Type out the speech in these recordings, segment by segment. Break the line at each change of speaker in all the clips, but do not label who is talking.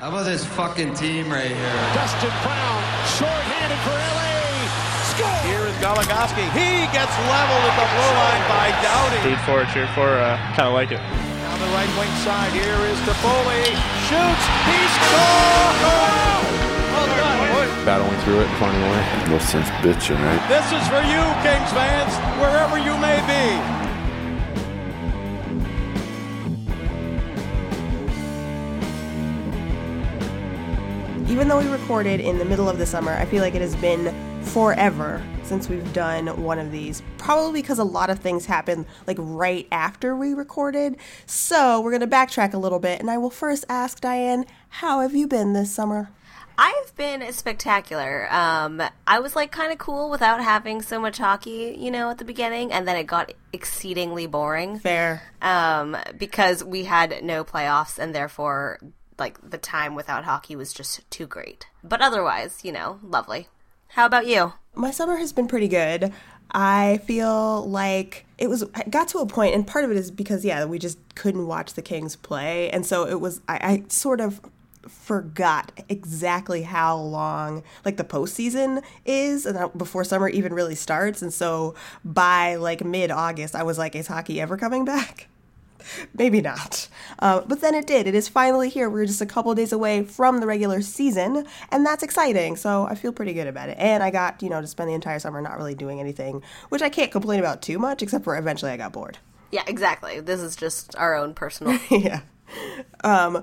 How about this fucking team right here?
Dustin Brown, short-handed for LA. Score!
Here is Goligoski. He gets leveled at the blue line by Doughty.
Root for, it, cheer for, uh, kind of like it.
Down the right wing side, here is Toffoli. Shoots. He scores! Well done.
battling through it and finding a way.
No sense bitching, right?
This is for you, Kings fans, wherever you may be.
Even though we recorded in the middle of the summer, I feel like it has been forever since we've done one of these. Probably because a lot of things happened like right after we recorded. So we're going to backtrack a little bit, and I will first ask Diane, how have you been this summer?
I've been spectacular. Um, I was like kind of cool without having so much hockey, you know, at the beginning, and then it got exceedingly boring.
Fair.
Um, because we had no playoffs, and therefore, like the time without hockey was just too great. But otherwise, you know, lovely. How about you?
My summer has been pretty good. I feel like it was got to a point, and part of it is because yeah, we just couldn't watch the Kings play, and so it was I, I sort of forgot exactly how long like the postseason is and before summer even really starts and so by like mid-august i was like is hockey ever coming back maybe not uh, but then it did it is finally here we're just a couple days away from the regular season and that's exciting so i feel pretty good about it and i got you know to spend the entire summer not really doing anything which i can't complain about too much except for eventually i got bored
Yeah, exactly. This is just our own personal.
yeah. Um,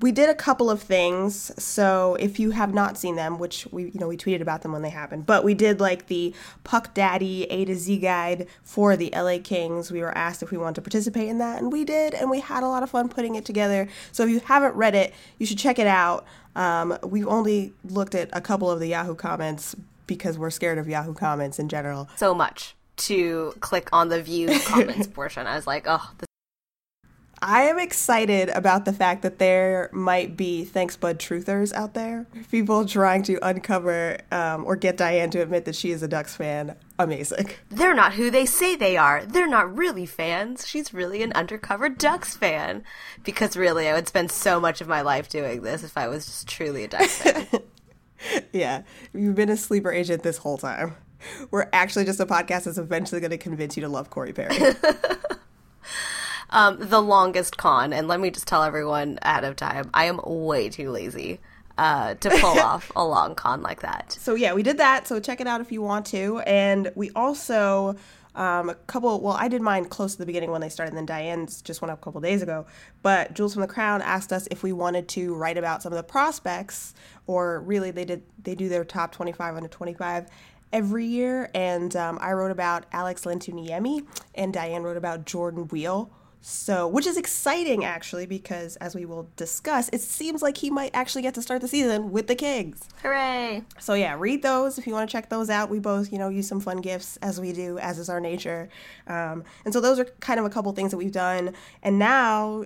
we did a couple of things. So if you have not seen them, which we you know we tweeted about them when they happened, but we did like the Puck Daddy A to Z guide for the LA Kings. We were asked if we wanted to participate in that, and we did, and we had a lot of fun putting it together. So if you haven't read it, you should check it out. Um, we've only looked at a couple of the Yahoo comments because we're scared of Yahoo comments in general.
so much to click on the view comments portion. I was like, oh, this
I am excited about the fact that there might be thanks bud truthers out there. People trying to uncover um, or get Diane to admit that she is a Ducks fan. Amazing.
they're not who they say they are. They're not really fans. She's really an undercover Ducks fan. Because really, I would spend so much of my life doing this if I was just truly a Ducks fan.
Yeah, you've been a sleeper agent this whole time. We're actually just a podcast that's eventually going to convince you to love Corey Perry.
um, the longest con, and let me just tell everyone ahead of time, I am way too lazy uh, to pull off a long con like that.
so yeah, we did that. So check it out if you want to. And we also um, a couple. Well, I did mine close to the beginning when they started. And then Diane's just went up a couple days ago. But Jewels from the Crown asked us if we wanted to write about some of the prospects, or really they did they do their top twenty five under twenty five every year. And um, I wrote about Alex Lintuniemi, and Diane wrote about Jordan Weal. So, which is exciting actually, because as we will discuss, it seems like he might actually get to start the season with the Kings.
Hooray!
So yeah, read those if you want to check those out. We both, you know, use some fun gifts as we do, as is our nature. Um, and so those are kind of a couple things that we've done. And now,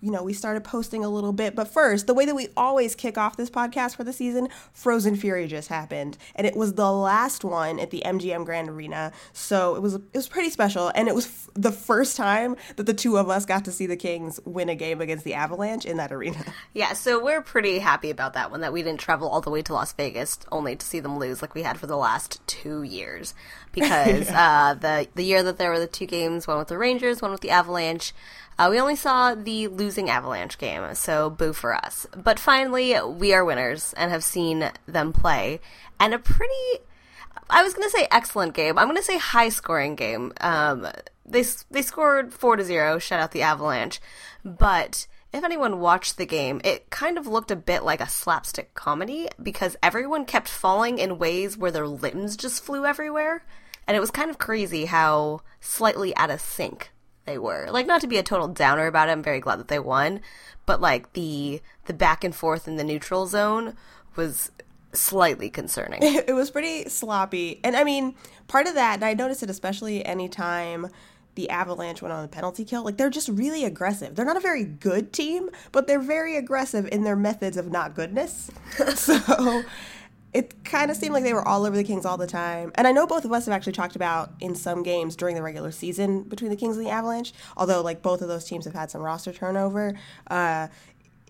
you know, we started posting a little bit. But first, the way that we always kick off this podcast for the season, Frozen Fury just happened, and it was the last one at the MGM Grand Arena. So it was it was pretty special, and it was f- the first time that the two of us got to see the Kings win a game against the Avalanche in that arena.
Yeah, so we're pretty happy about that one that we didn't travel all the way to Las Vegas only to see them lose like we had for the last two years. Because uh, the the year that there were the two games, one with the Rangers, one with the Avalanche, uh, we only saw the losing Avalanche game, so boo for us. But finally, we are winners and have seen them play, and a pretty I was gonna say excellent game. I'm gonna say high scoring game. Um, they they scored four to zero, shut out the Avalanche. But if anyone watched the game, it kind of looked a bit like a slapstick comedy because everyone kept falling in ways where their limbs just flew everywhere, and it was kind of crazy how slightly out of sync they were. Like not to be a total downer about it, I'm very glad that they won, but like the the back and forth in the neutral zone was slightly concerning.
it was pretty sloppy. And I mean, part of that, and I noticed it especially anytime the Avalanche went on a penalty kill, like they're just really aggressive. They're not a very good team, but they're very aggressive in their methods of not goodness. so it kind of seemed like they were all over the Kings all the time. And I know both of us have actually talked about in some games during the regular season between the Kings and the Avalanche, although like both of those teams have had some roster turnover. Uh,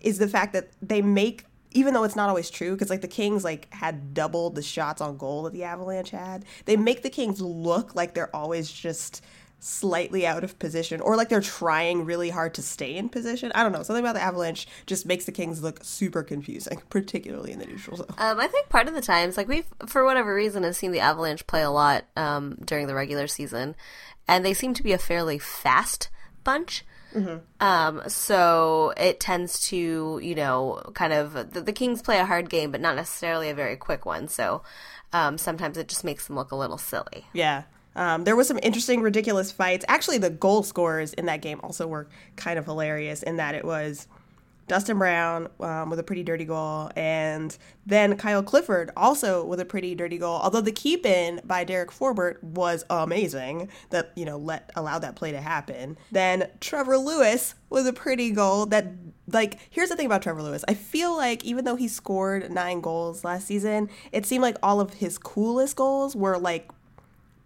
is the fact that they make even though it's not always true because like the kings like had doubled the shots on goal that the avalanche had they make the kings look like they're always just slightly out of position or like they're trying really hard to stay in position i don't know something about the avalanche just makes the kings look super confusing particularly in the neutral zone
Um, I think part of the times, like we've for whatever reason, have seen the Avalanche play a lot um, during the regular season, and they seem to be a fairly fast bunch. Um, so it tends to, you know, kind of the, the Kings play a hard game, but not necessarily a very quick one. So um, sometimes it just makes them look a little silly.
Yeah. Um, there was some interesting, ridiculous fights. Actually, the goal scorers in that game also were kind of hilarious in that it was Dustin Brown um, with a pretty dirty goal, and then Kyle Clifford also with a pretty dirty goal. Although the keep in by Derek Forbort was amazing, that you know let allowed that play to happen. Then Trevor Lewis with a pretty goal that like here's the thing about Trevor Lewis. I feel like even though he scored nine goals last season, it seemed like all of his coolest goals were like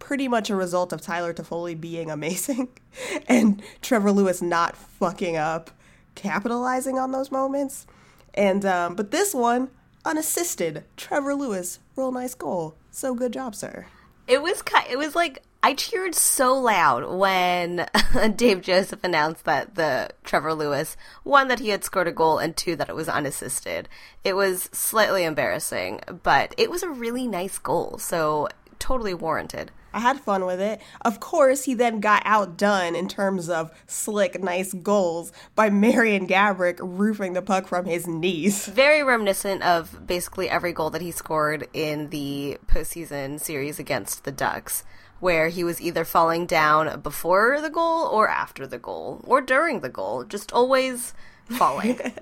pretty much a result of Tyler Toffoli being amazing and Trevor Lewis not fucking up, capitalizing on those moments. And um, but this one, unassisted, Trevor Lewis, real nice goal. So good job, sir.
It was ki- it was like I cheered so loud when Dave Joseph announced that the Trevor Lewis one that he had scored a goal and two that it was unassisted. It was slightly embarrassing, but it was a really nice goal, so totally warranted.
I had fun with it. Of course, he then got outdone in terms of slick, nice goals by Marian Gaborik roofing the puck from his knees.
Very reminiscent of basically every goal that he scored in the postseason series against the Ducks, where he was either falling down before the goal or after the goal or during the goal, just always falling.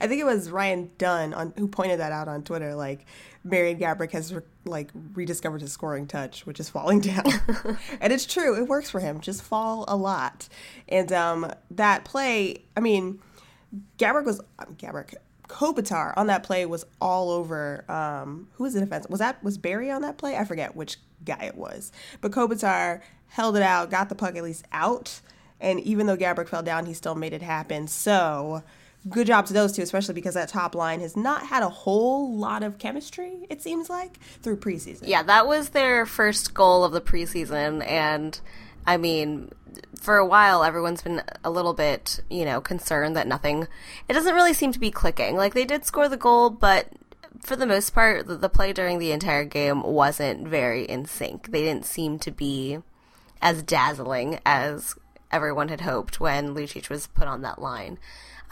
I think it was Ryan Dunn on who pointed that out on Twitter. Like Marian Gaborik has like rediscovered his scoring touch, which is falling down, and it's true. It works for him. Just fall a lot, and um, that play. I mean, Gaborik was um, Gaborik. Kopitar on that play was all over. Um, who was the defense? Was that was Barry on that play? I forget which guy it was, but Kopitar held it out, got the puck at least out, and even though Gaborik fell down, he still made it happen. So good job to those two, especially because that top line has not had a whole lot of chemistry, it seems like, through preseason.
Yeah, that was their first goal of the preseason, and I mean, for a while, everyone's been a little bit, you know, concerned that nothing. It doesn't really seem to be clicking. Like they did score the goal, but for the most part, the, play during the entire game wasn't very in sync. They didn't seem to be as dazzling as everyone had hoped when Lucic was put on that line.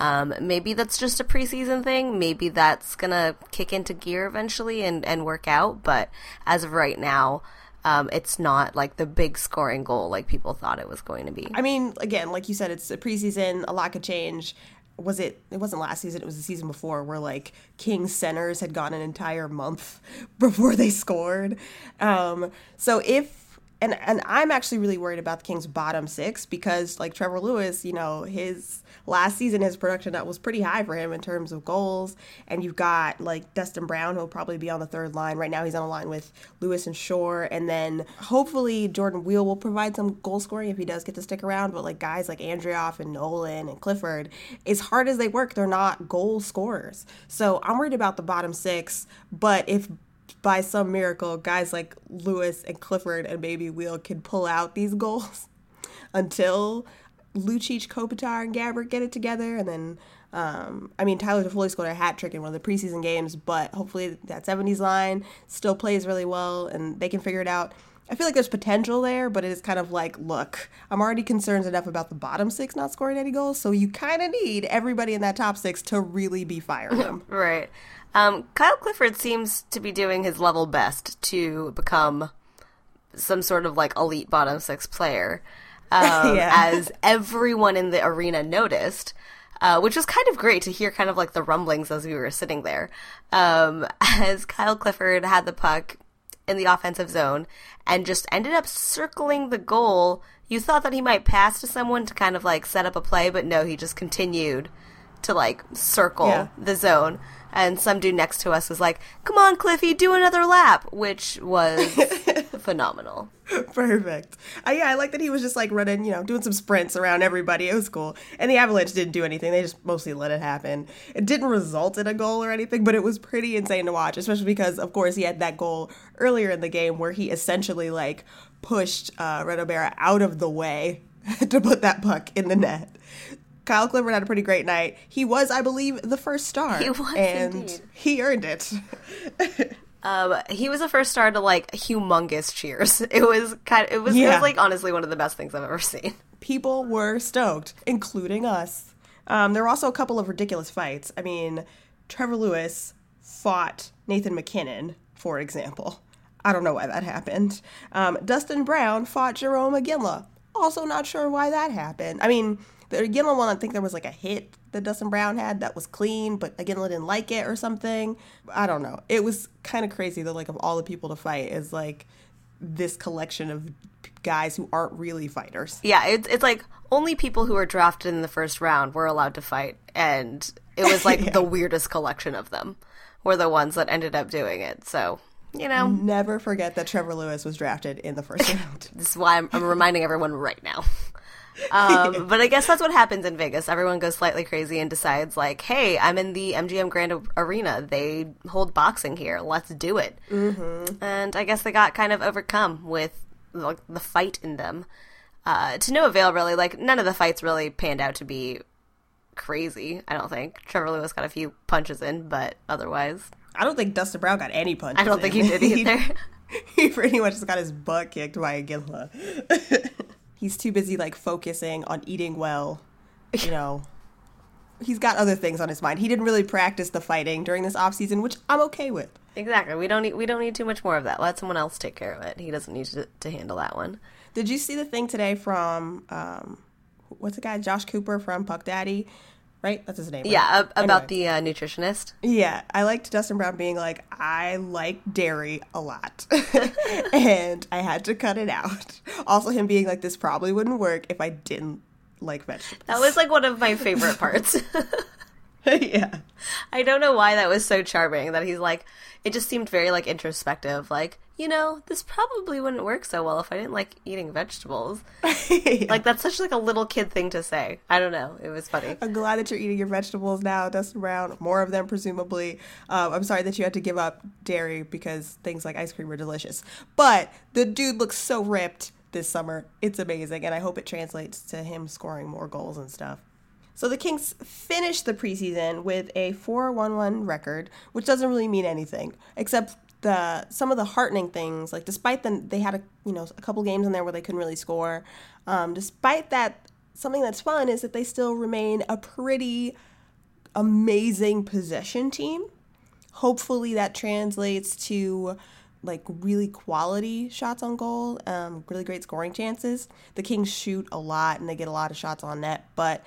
Um, maybe that's just a preseason thing. Maybe that's gonna kick into gear eventually and, and work out. But as of right now, um, it's not like the big scoring goal like people thought it was going to be.
I mean, again, like you said, it's a preseason, a lot could change. Was it? It wasn't last season. It was the season before, where like Kings centers had gone an entire month before they scored. Um, so if and and I'm actually really worried about the Kings' bottom six because like Trevor Lewis, you know, his last season his production that was pretty high for him in terms of goals, and you've got like Dustin Brown who'll probably be on the third line right now. He's on a line with Lewis and Shore, and then hopefully Jordan Weal will provide some goal scoring if he does get to stick around. But like guys like Andreoff and Nolan and Clifford, as hard as they work, they're not goal scorers. So I'm worried about the bottom six, but if by some miracle, guys like Lewis and Clifford and maybe Weal can pull out these goals until Lucic, Kopitar, and Gaborik get it together. And then, um, I mean, Tyler Toffoli scored a hat trick in one of the preseason games, but hopefully that 70s line still plays really well and they can figure it out. I feel like there's potential there, but it is kind of like, look, I'm already concerned enough about the bottom six not scoring any goals, so you kind of need everybody in that top six to really be firing them.
right. Um, Kyle Clifford seems to be doing his level best to become some sort of like elite bottom six player, um,
Yeah.
as everyone in the arena noticed. Uh, which was kind of great to hear, kind of like the rumblings as we were sitting there. Um, as Kyle Clifford had the puck in the offensive zone and just ended up circling the goal. You thought that he might pass to someone to kind of like set up a play, but no, he just continued to like circle
Yeah.
the zone. And some dude next to us was like, "Come on, Cliffy, do another lap," which was phenomenal.
Perfect. Uh, yeah, I like that he was just like running, you know, doing some sprints around everybody. It was cool. And the Avalanche didn't do anything. They just mostly let it happen. It didn't result in a goal or anything, but it was pretty insane to watch, especially because, of course, he had that goal earlier in the game where he essentially like pushed uh, Reto Berra out of the way to put that puck in the net. Kyle Clifford had a pretty great night. He was, I believe, the first star.
He was
and
indeed.
he earned it.
Um, he was the first star to like humongous cheers. It was kind. Of, it was. It was like honestly one of the best things I've ever seen.
people were stoked, including us. Um, there were also a couple of ridiculous fights. I mean, Trevor Lewis fought Nathan MacKinnon, for example. I don't know why that happened. Um, Dustin Brown fought Jarome Iginla. Also, not sure why that happened. I mean, the Iginla one, I think there was like a hit that Dustin Brown had that was clean, but Iginla didn't like it or something. I don't know. It was kind of crazy that, like, of all the people to fight, is like this collection of guys who aren't really fighters.
Yeah, it's it's like only people who were drafted in the first round were allowed to fight, and it was like the weirdest collection of them were the ones that ended up doing it. So you know,
Never forget that Trevor Lewis was drafted in the first round.
this is why I'm, I'm reminding everyone right now. Um, but I guess that's what happens in Vegas. Everyone goes slightly crazy and decides, like, "Hey, I'm in the MGM Grand Arena. They hold boxing here. Let's do it." Mm-hmm. And I guess they got kind of overcome with like the fight in them. Uh, to no avail, really. Like none of the fights really panned out to be crazy. I don't think Trevor Lewis got a few punches in, but otherwise,
I don't think Dustin Brown got any punches.
I don't think he did either.
he pretty much just got his butt kicked by Iginla. He's too busy like focusing on eating well. You know, he's got other things on his mind. He didn't really practice the fighting during this off season, which I'm okay with.
exactly. We don't need we don't need too much more of that. Let someone else take care of it. He doesn't need to, to handle that one.
Did you see the thing today from um, what's the guy Josh Cooper from Puck Daddy? Right, that's his name. right?
Yeah, ab- about
Anyway.
the uh, nutritionist.
Yeah, I liked Dustin Brown being like, I like dairy a lot. and I had to cut it out. Also, him being like, this probably wouldn't work if I didn't like vegetables.
That was like one of my favorite parts.
yeah.
I don't know why that was so charming that he's like it just seemed very like introspective like you know this probably wouldn't work so well if I didn't like eating vegetables. Like that's such like a little kid thing to say. I don't know. It was funny.
I'm glad that you're eating your vegetables now, Dustin Brown. More of them, presumably. Um, I'm sorry that you had to give up dairy because things like ice cream are delicious. But the dude looks so ripped this summer. It's amazing. And I hope it translates to him scoring more goals and stuff. So the Kings finished the preseason with a 4-1-1 record, which doesn't really mean anything except the some of the heartening things. Like despite the they had a you know a couple games in there where they couldn't really score. Um, despite that, something that's fun is that they still remain a pretty amazing possession team. Hopefully that translates to like really quality shots on goal, um, really great scoring chances. The Kings shoot a lot and they get a lot of shots on net, but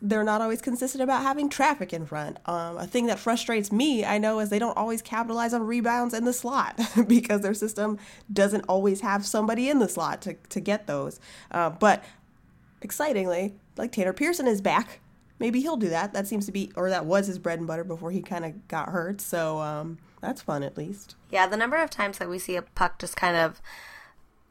they're not always consistent about having traffic in front. Um, a thing that frustrates me, I know, is they don't always capitalize on rebounds in the slot because their system doesn't always have somebody in the slot to, to get those. Uh, but excitingly, like Tanner Pearson is back. Maybe he'll do that. That seems to be, or that was his bread and butter before he kind of got hurt. So um, that's fun at least.
Yeah, the number of times that we see a puck just kind of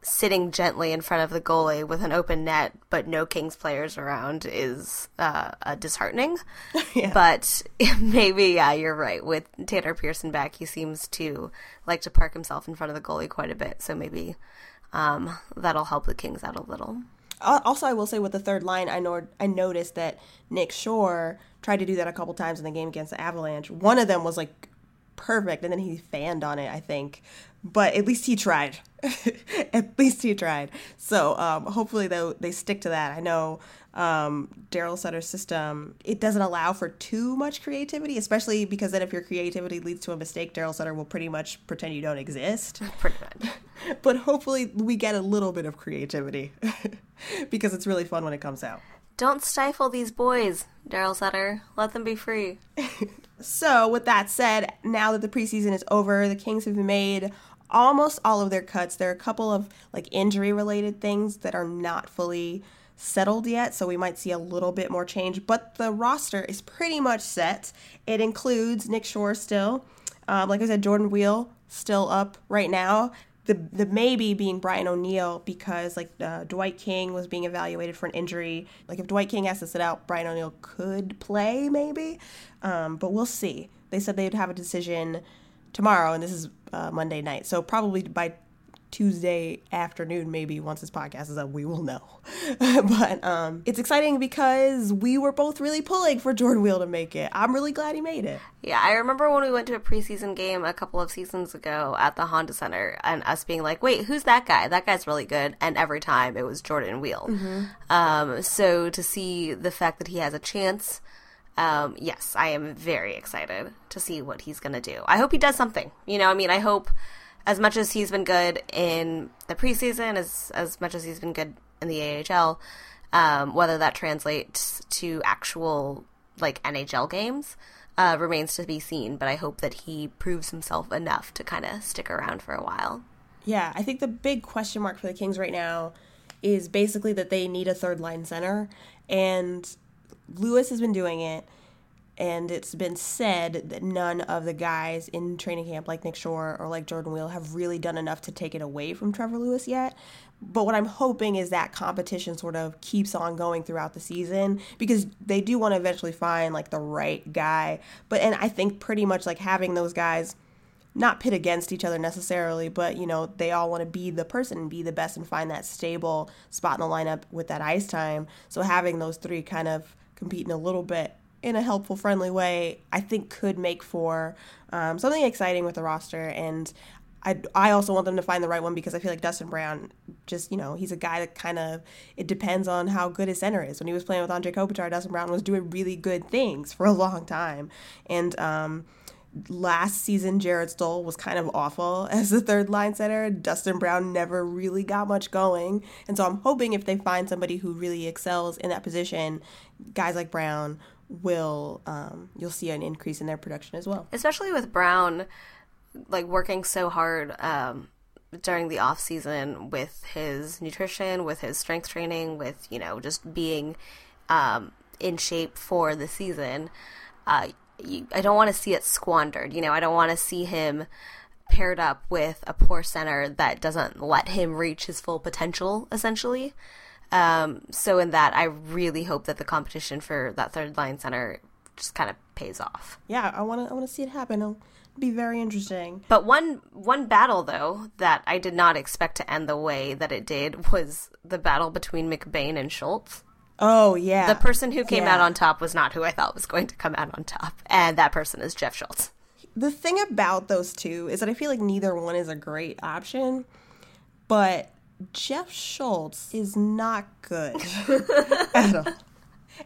sitting gently in front of the goalie with an open net, but no Kings players around is uh, uh, disheartening.
Yeah.
But maybe, yeah, you're right. With Tanner Pearson back, he seems to like to park himself in front of the goalie quite a bit. So maybe um, that'll help the Kings out a little.
Also, I will say with the third line, I know I noticed that Nick Shore tried to do that a couple times in the game against the Avalanche. One of them was like perfect, and then he fanned on it, I think. But at least he tried. at least he tried. So um, hopefully they they stick to that. I know um, Darryl Sutter's system it doesn't allow for too much creativity, especially because then if your creativity leads to a mistake, Darryl Sutter will pretty much pretend you don't exist
Pretty much.
but hopefully we get a little bit of creativity because it's really fun when it comes out.
Don't stifle these boys, Darryl Sutter. Let them be free.
So, with that said, now that the preseason is over, the Kings have made almost all of their cuts. There are a couple of like injury related things that are not fully settled yet, so we might see a little bit more change, but the roster is pretty much set. It includes Nick Shore still. Um, like I said, Jordan Weal still up right now. the the maybe being Brian O'Neill because like uh, Dwight King was being evaluated for an injury. Like if Dwight King has to sit out, Brian O'Neill could play maybe, um, but we'll see. They said they'd have a decision tomorrow, and this is uh, Monday night, so probably by Tuesday afternoon, maybe once this podcast is up, we will know. but um, it's exciting because we were both really pulling for Jordan Weal to make it. I'm really glad he made it.
Yeah, I remember when we went to a preseason game a couple of seasons ago at the Honda Center and us being like, wait, who's that guy? That guy's really good. And every time it was Jordan Weal.
Mm-hmm.
Um, so to see the fact that he has a chance. Um, yes, I am very excited to see what he's going to do. I hope he does something. You know, I mean, I hope as much as he's been good in the preseason, as as much as he's been good in the AHL, um, whether that translates to actual like NHL games uh, remains to be seen. But I hope that he proves himself enough to kind of stick around for a while.
Yeah, I think the big question mark for the Kings right now is basically that they need a third line center, and Lewis has been doing it and it's been said that none of the guys in training camp, like Nick Shore or like Jordan Weal, have really done enough to take it away from Trevor Lewis yet. But what I'm hoping is that competition sort of keeps on going throughout the season because they do want to eventually find like the right guy. But and I think pretty much like having those guys not pit against each other necessarily, but you know, they all want to be the person and be the best and find that stable spot in the lineup with that ice time. So having those three kind of competing a little bit in a helpful, friendly way, I think could make for um, something exciting with the roster. And I, I also want them to find the right one because I feel like Dustin Brown, just, you know, he's a guy that kind of, it depends on how good his center is. When he was playing with Andre Kopitar, Dustin Brown was doing really good things for a long time. And, um, last season Jarret Stoll was kind of awful as the third line center. Dustin Brown never really got much going. And so I'm hoping if they find somebody who really excels in that position, guys like Brown will um, you'll see an increase in their production as well.
Especially with Brown like working so hard um, during the off season with his nutrition, with his strength training, with you know just being um, in shape for the season. Uh, I don't want to see it squandered. You know, I don't want to see him paired up with a poor center that doesn't let him reach his full potential. Essentially. Um, so in that, I really hope that the competition for that third line center just kind of pays off.
Yeah, I want to. I want to see it happen. It'll be very interesting.
But one one battle though that I did not expect to end the way that it did was the battle between McBain and Schultz.
Oh yeah,
The person who came
Yeah.
out on top was not who I thought was going to come out on top, and that person is Jeff Schultz.
the thing about those two is that I feel like neither one is a great option, but Jeff Schultz is not good at all.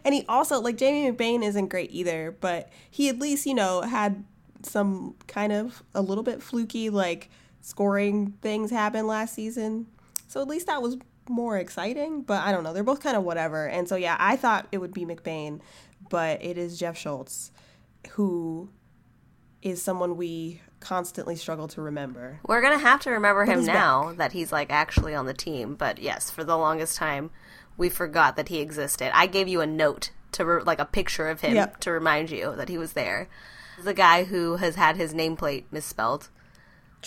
And he also like Jamie McBain isn't great either, but he at least, you know, had some kind of a little bit fluky like scoring things happen last season. So at least that was more exciting, but I don't know. They're both kind of whatever. And so yeah, I thought it would be McBain, but it is Jeff Schultz who is someone we constantly struggle to remember.
We're gonna have to remember him
he's
now that he's like actually on the team. But yes, for the longest time, we forgot that he existed. I gave you a note to re- like a picture of him
Yep.
to remind you that he was there. The guy who has had his nameplate misspelled.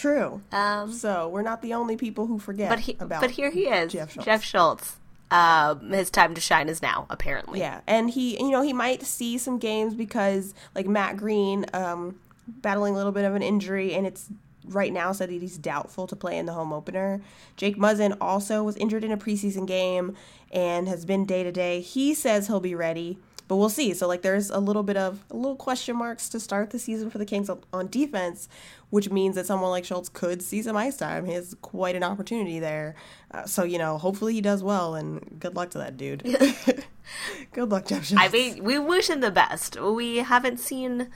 True.
Um,
So we're not the only people who forget
but he,
about
but here he is,
Jeff Schultz.
Jeff Schultz. Um, his time to shine is now, apparently.
Yeah, and he, you know, he might see some games because like Matt Greene, um, battling a little bit of an injury, and it's right now said that he's doubtful to play in the home opener. Jake Muzzin also was injured in a preseason game and has been day to day. He says he'll be ready, but we'll see. So like, there's a little bit of a little question marks to start the season for the Kings on, defense, which means that someone like Schultz could see some ice time. He has quite an opportunity there. Uh, so you know, hopefully he does well, and good luck to that dude. good luck, Jeff. Schultz.
I mean, we wish him the best. We haven't seen,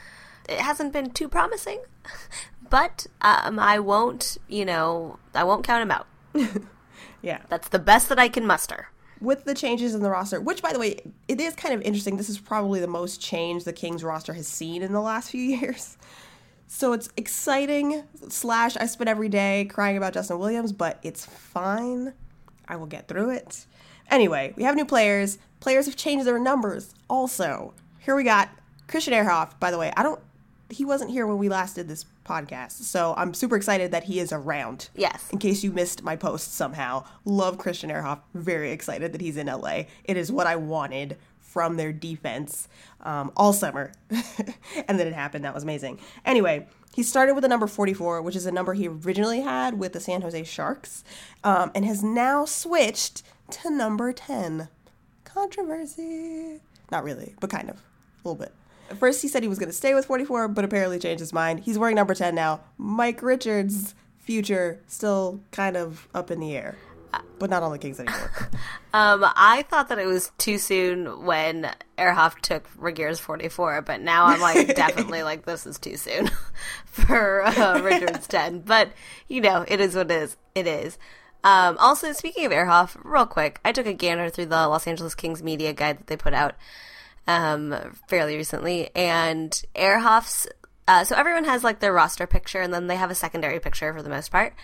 it hasn't been too promising, but um, I won't, you know, I won't count him out.
yeah.
That's the best that I can muster.
With the changes in the roster, which by the way, it is kind of interesting. This is probably the most change the Kings roster has seen in the last few years. So it's exciting. Slash, I spend every day crying about Justin Williams, but it's fine. I will get through it. Anyway, we have new players. Players have changed their numbers also. Here we got Christian Ehrhoff, by the way. I don't he wasn't here when we last did this podcast. So I'm super excited that he is around.
Yes.
In case you missed my post somehow, love Christian Ehrhoff. Very excited that he's in LA. It is what I wanted from their defense um, all summer. and then it happened. That was amazing. Anyway, he started with the number 44, which is a number he originally had with the San Jose Sharks, um, and has now switched to number 10. Controversy. Not really, but kind of. A little bit. At first, he said he was going to stay with 44, but apparently changed his mind. He's wearing number 10 now. Mike Richards' future still kind of up in the air, but not on the Kings anymore.
Um, I thought that it was too soon when Ehrhoff took Regehr's 44, but now I'm like definitely like this is too soon for uh, Richards 10. But you know, it is what it is. It is. Um, also, speaking of Ehrhoff, real quick, I took a gander through the Los Angeles Kings media guide that they put out um, fairly recently, and Ehrhoff's. Uh, so everyone has like their roster picture, and then they have a secondary picture for the most part.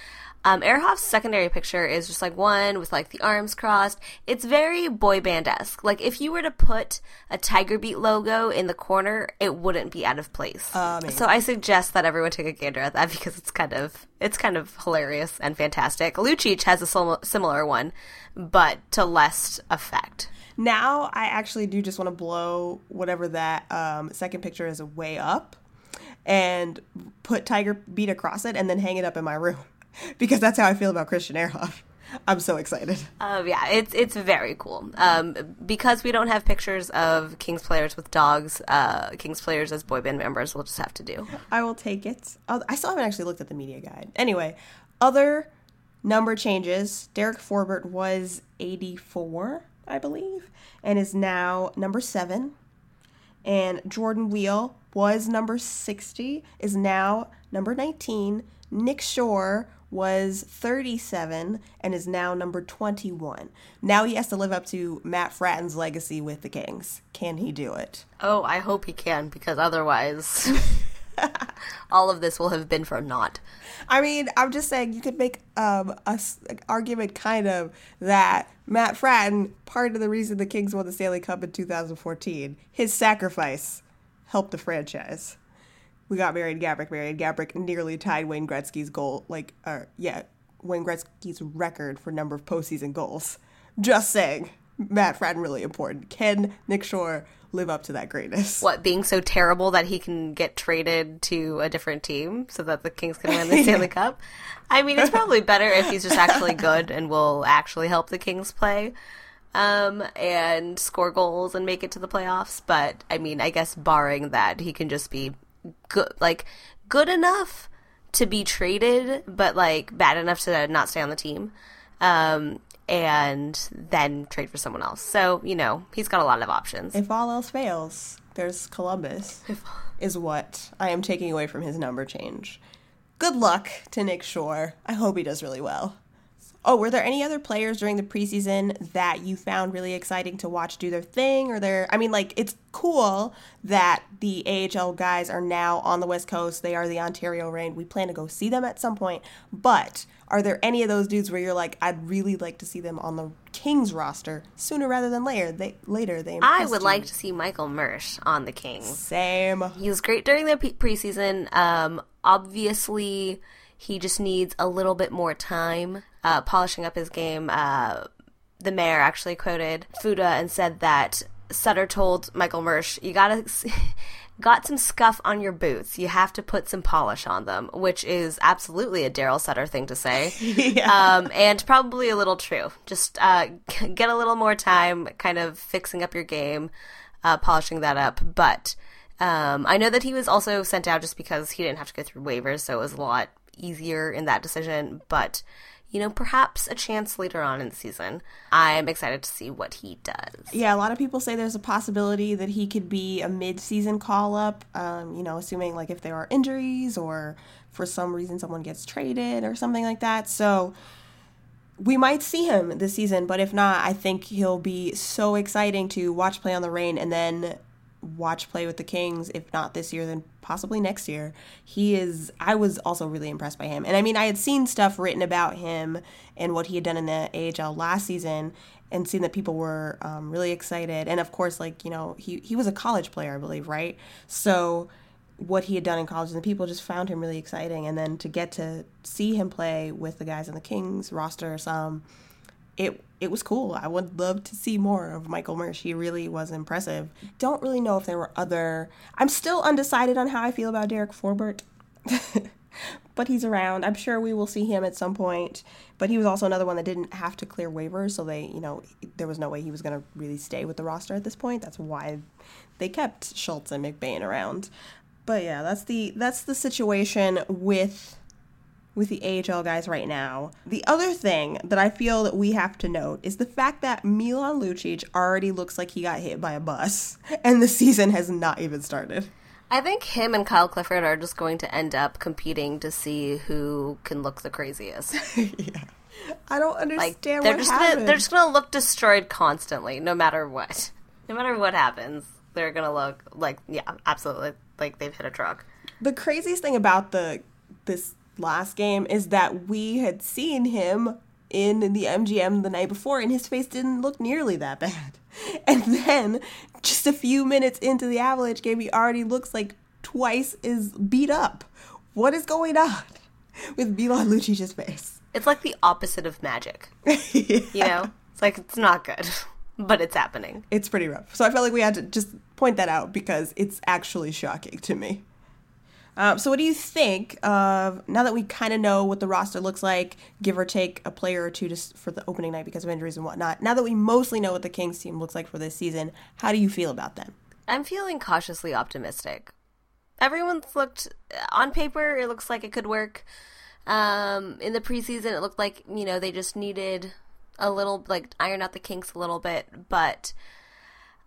Um, Ehrhoff's secondary picture is just like one with like the arms crossed. It's very boy band esque. Like if you were to put a Tiger Beat logo in the corner, it wouldn't be out of place. So I suggest that everyone take a gander at that because it's kind of it's kind of hilarious and fantastic. Lucic has a sim- similar one, but to less effect.
now, I actually do just want to blow whatever that um, second picture is way up and put Tiger Beat across it and then hang it up in my room because that's how I feel about Christian Ehrhoff. I'm so excited.
Um, yeah, it's it's very cool. Um, because we don't have pictures of Kings players with dogs. Uh, Kings players as boy band members, we'll just have to do.
I will take it. I still haven't actually looked at the media guide. Anyway, other number changes. Derek Forbort was 84, I believe, and is now number seven. And Jordan Weal was number 60, is now number 19. Nick Shore was 37 and is now number 21. Now he has to live up to Matt Frattin's legacy with the Kings. Can he do it?
Oh, I hope he can because otherwise, all of this will have been for naught.
I mean, I'm just saying you could make um, a s- argument kind of that Matt Frattin, part of the reason the Kings won the Stanley Cup in 2014, his sacrifice helped the franchise. We got married, Gaborik. married. Gaborik nearly tied Wayne Gretzky's goal, like, uh, yeah, Wayne Gretzky's record for number of postseason goals. Just saying, Matt Frattin really important. Can Nick Shore live up to that greatness?
What being so terrible that he can get traded to a different team so that the Kings can win the Stanley Cup? I mean, it's probably better if he's just actually good and will actually help the Kings play um, and score goals and make it to the playoffs. But I mean, I guess barring that, he can just be good, like good enough to be traded, but like bad enough to not stay on the team. Um, and then trade for someone else. So, you know, he's got a lot of options.
If all else fails, there's Columbus, is what I am taking away from his number change. Good luck to Nick Shore. I hope he does really well. Oh, were there any other players during the preseason that you found really exciting to watch do their thing? Or there, I mean, like, it's cool that the AHL guys are now on the West Coast. They are the Ontario Reign. We plan to go see them at some point. But are there any of those dudes where you're like, I'd really like to see them on the Kings roster sooner rather than later? They later they.
I would
you.
like to see Michael Mersch on the Kings.
Same.
He was great during the preseason. Um, obviously, he just needs a little bit more time uh, polishing up his game. Uh, the mayor actually quoted Fuda and said that Sutter told Michael Mersch, "You gotta." Got some scuff on your boots. You have to put some polish on them, which is absolutely a Darryl Sutter thing to say. um, and probably a little true. Just uh, get a little more time kind of fixing up your game, uh, polishing that up. But um, I know that he was also sent out just because he didn't have to go through waivers, so it was a lot easier in that decision. But you know, perhaps a chance later on in the season. I'm excited to see what he does.
Yeah, a lot of people say there's a possibility that he could be a mid-season call-up. Um, you know, assuming like if there are injuries or for some reason someone gets traded or something like that. So we might see him this season, but if not, I think he'll be so exciting to watch play on the Reign and then watch play with the Kings. If not this year, then possibly next year. He is. I was also really impressed by him, and I mean, I had seen stuff written about him and what he had done in the AHL last season, and seen that people were um, really excited. And of course, like you know, he he was a college player, I believe, right? So what he had done in college, and people just found him really exciting. And then to get to see him play with the guys on the Kings roster, some it it was cool. I would love to see more of Michael Mersch. He really was impressive. Don't really know if there were other. I'm still undecided on how I feel about Derek Forbort, but he's around. I'm sure we will see him at some point. But he was also another one that didn't have to clear waivers, so they, you know, there was no way he was going to really stay with the roster at this point. That's why they kept Schultz and McBain around. But yeah, that's the that's the situation with with the AHL guys right now. The other thing that I feel that we have to note is the fact that Milan Lucic already looks like he got hit by a bus and the season has not even started.
I think him and Kyle Clifford are just going to end up competing to see who can look the craziest.
yeah. I don't understand
like, they're just
happened.
Gonna, they're just gonna look destroyed constantly, no matter what. No matter what happens, they're gonna look like yeah, absolutely like they've hit a truck.
The craziest thing about the this last game is that we had seen him in the MGM the night before, and his face didn't look nearly that bad. And then, just a few minutes into the Avalanche game, he already looks like twice as beat up. What is going on with Milan Lucic's face?
It's like the opposite of magic. yeah. You know, it's like it's not good, but it's happening.
It's pretty rough. So I felt like we had to just point that out because it's actually shocking to me. Um, so, what do you think of now that we kind of know what the roster looks like, give or take a player or two just for the opening night because of injuries and whatnot? Now that we mostly know what the Kings team looks like for this season, how do you feel about them?
I'm feeling cautiously optimistic. Everyone's looked on paper; it looks like it could work. Um, in the preseason, it looked like you know they just needed a little like iron out the kinks a little bit, but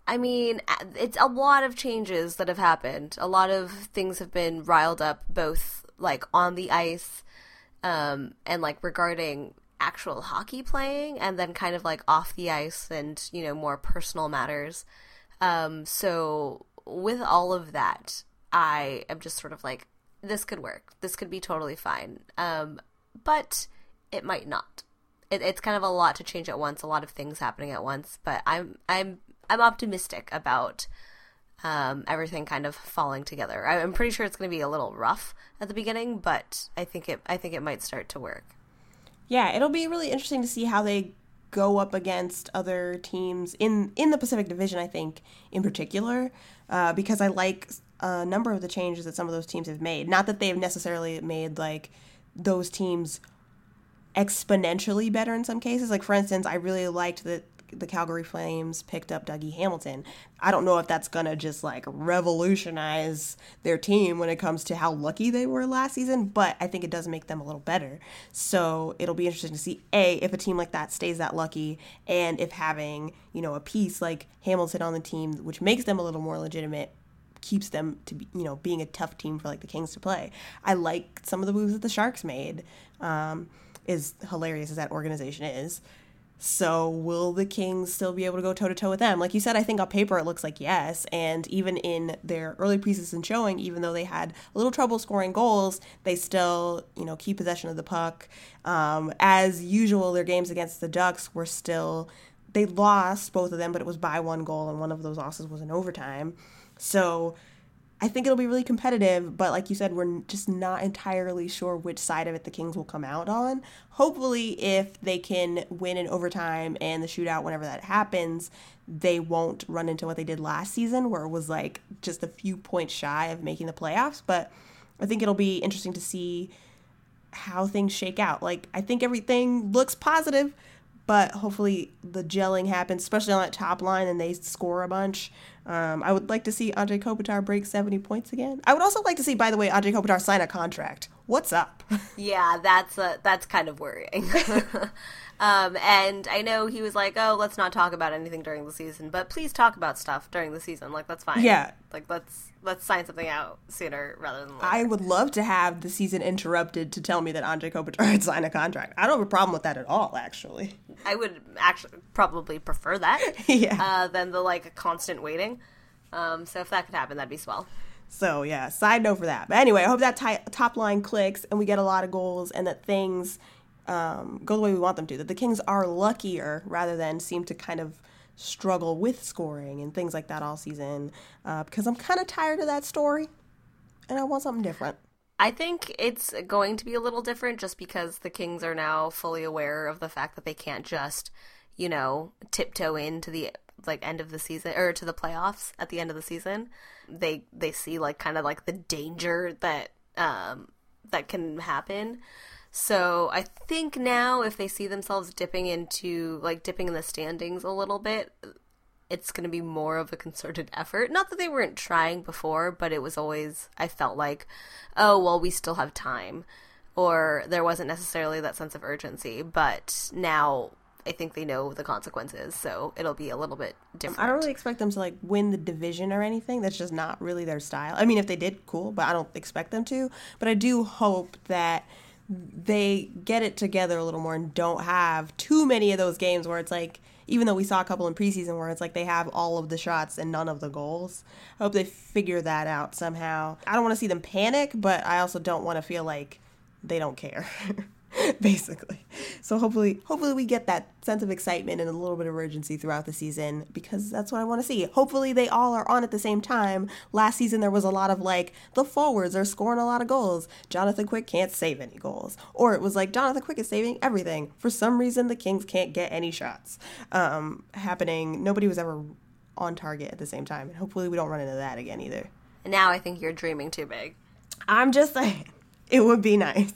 I mean, it's a lot of changes that have happened. A lot of things have been riled up, both like on the ice, um, and like regarding actual hockey playing, and then kind of like off the ice and you know more personal matters. Um, so with all of that, I am just sort of like, this could work. This could be totally fine. Um, but it might not. It, it's kind of a lot to change at once. A lot of things happening at once. But I'm I'm I'm optimistic about um, everything kind of falling together. I'm pretty sure it's going to be a little rough at the beginning, but I think it I think it might start to work.
Yeah, it'll be really interesting to see how they go up against other teams in in the Pacific Division. I think in particular, uh, because I like a number of the changes that some of those teams have made. Not that they've necessarily made like those teams exponentially better in some cases. Like for instance, I really liked that the Calgary Flames picked up Dougie Hamilton. I don't know if that's going to just like revolutionize their team when it comes to how lucky they were last season, but I think it does make them a little better. So it'll be interesting to see A, if a team like that stays that lucky, and if having, you know, a piece like Hamilton on the team, which makes them a little more legitimate, keeps them to be, you know, being a tough team for like the Kings to play. I like some of the moves that the Sharks made. Um, is hilarious as that organization is. So will the Kings still be able to go toe to toe with them? Like you said, I think on paper it looks like yes. And even in their early preseason showing, even though they had a little trouble scoring goals, they still, you know, keep possession of the puck. Um, as usual, their games against the Ducks were still they lost both of them, but it was by one goal, and one of those losses was in overtime. So I think it'll be really competitive, but like you said, we're just not entirely sure which side of it the Kings will come out on. Hopefully, if they can win in overtime and the shootout whenever that happens, they won't run into what they did last season, where it was like just a few points shy of making the playoffs. But I think it'll be interesting to see how things shake out. Like, I think everything looks positive but hopefully the gelling happens, especially on that top line, and they score a bunch. Um, I would like to see Andre Kopitar break 70 points again. I would also like to see, by the way, Andre Kopitar sign a contract. What's up?
yeah, that's uh, that's kind of worrying. Um, and I know he was like, "Oh, let's not talk about anything during the season, but please talk about stuff during the season. Like that's fine.
Yeah,
like let's let's sign something out sooner rather than later."
I would love to have the season interrupted to tell me that Andre Kopitar had signed a contract. I don't have a problem with that at all. Actually,
I would actually probably prefer that.
yeah.
Uh, than the like constant waiting. Um, so if that could happen, that'd be swell.
So yeah, side note for that. But anyway, I hope that t- top line clicks and we get a lot of goals and that things um, go the way we want them to. That the Kings are luckier rather than seem to kind of struggle with scoring and things like that all season. Uh, because I'm kind of tired of that story. and I want something different.
I think it's going to be a little different just because the Kings are now fully aware of the fact that they can't just, you know, tiptoe into the like end of the season or to the playoffs at the end of the season. They they see like kind of like the danger that um that can happen. So I think now if they see themselves dipping into like dipping in the standings a little bit, it's going to be more of a concerted effort. Not that they weren't trying before, but it was always, I felt like, oh, well, we still have time. Or there wasn't necessarily that sense of urgency. But now I think they know the consequences, so it'll be a little bit different.
I don't really expect them to like win the division or anything. That's just not really their style. I mean, if they did, cool, but I don't expect them to. But I do hope that they get it together a little more and don't have too many of those games where it's like even though we saw a couple in preseason where it's like they have all of the shots and none of the goals. I hope they figure that out somehow. I don't want to see them panic, but I also don't want to feel like they don't care. basically. So hopefully hopefully we get that sense of excitement and a little bit of urgency throughout the season because that's what I want to see. Hopefully they all are on at the same time. Last season there was a lot of like the forwards are scoring a lot of goals. Jonathan Quick can't save any goals. Or it was like Jonathan Quick is saving everything. For some reason the Kings can't get any shots. Um happening. Nobody was ever on target at the same time. And hopefully we don't run into that again either.
And now I think you're dreaming too big.
I'm just saying it would be nice.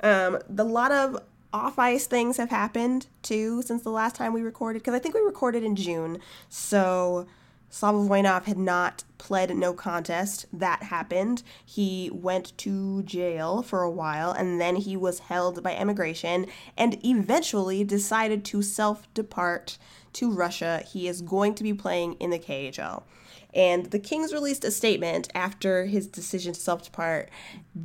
Um, the lot of off ice things have happened too since the last time we recorded because I think we recorded in June. So Slava Voinov had not pled no contest. That happened. He went to jail for a while and then he was held by immigration and eventually decided to self depart to Russia. He is going to be playing in the KHL. And the Kings released a statement after his decision to self depart,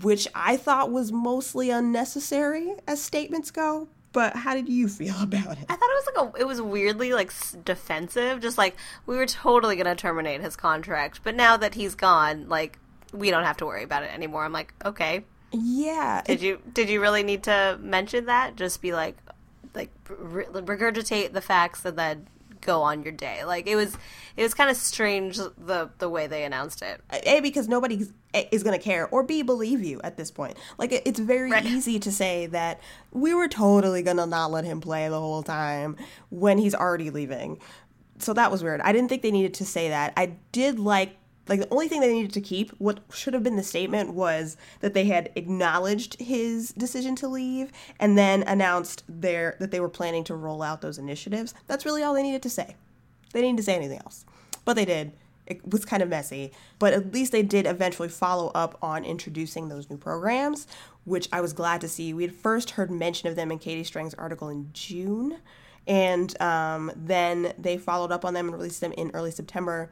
which I thought was mostly unnecessary as statements go. But how did you feel about it?
I thought it was like a, it was weirdly like defensive, just like we were totally gonna terminate his contract, but now that he's gone, like we don't have to worry about it anymore. I'm like, okay.
Yeah.
Did you did you really need to mention that? Just be like, like regurgitate the facts and then go on your day. Like it was, it was kind of strange the the way they announced it.
A because nobody is going to care, or B believe you at this point. Like it's very right. easy to say that we were totally going to not let him play the whole time when he's already leaving. So that was weird. I didn't think they needed to say that. I did like like the only thing they needed to keep what should have been the statement was that they had acknowledged his decision to leave and then announced their that they were planning to roll out those initiatives that's really all they needed to say they didn't need to say anything else. But they did. It was kind of messy. But at least they did eventually follow up on introducing those new programs which i was glad to see. We had first heard mention of them in katie strang's article in june. And um, then they followed up on them and released them in early september.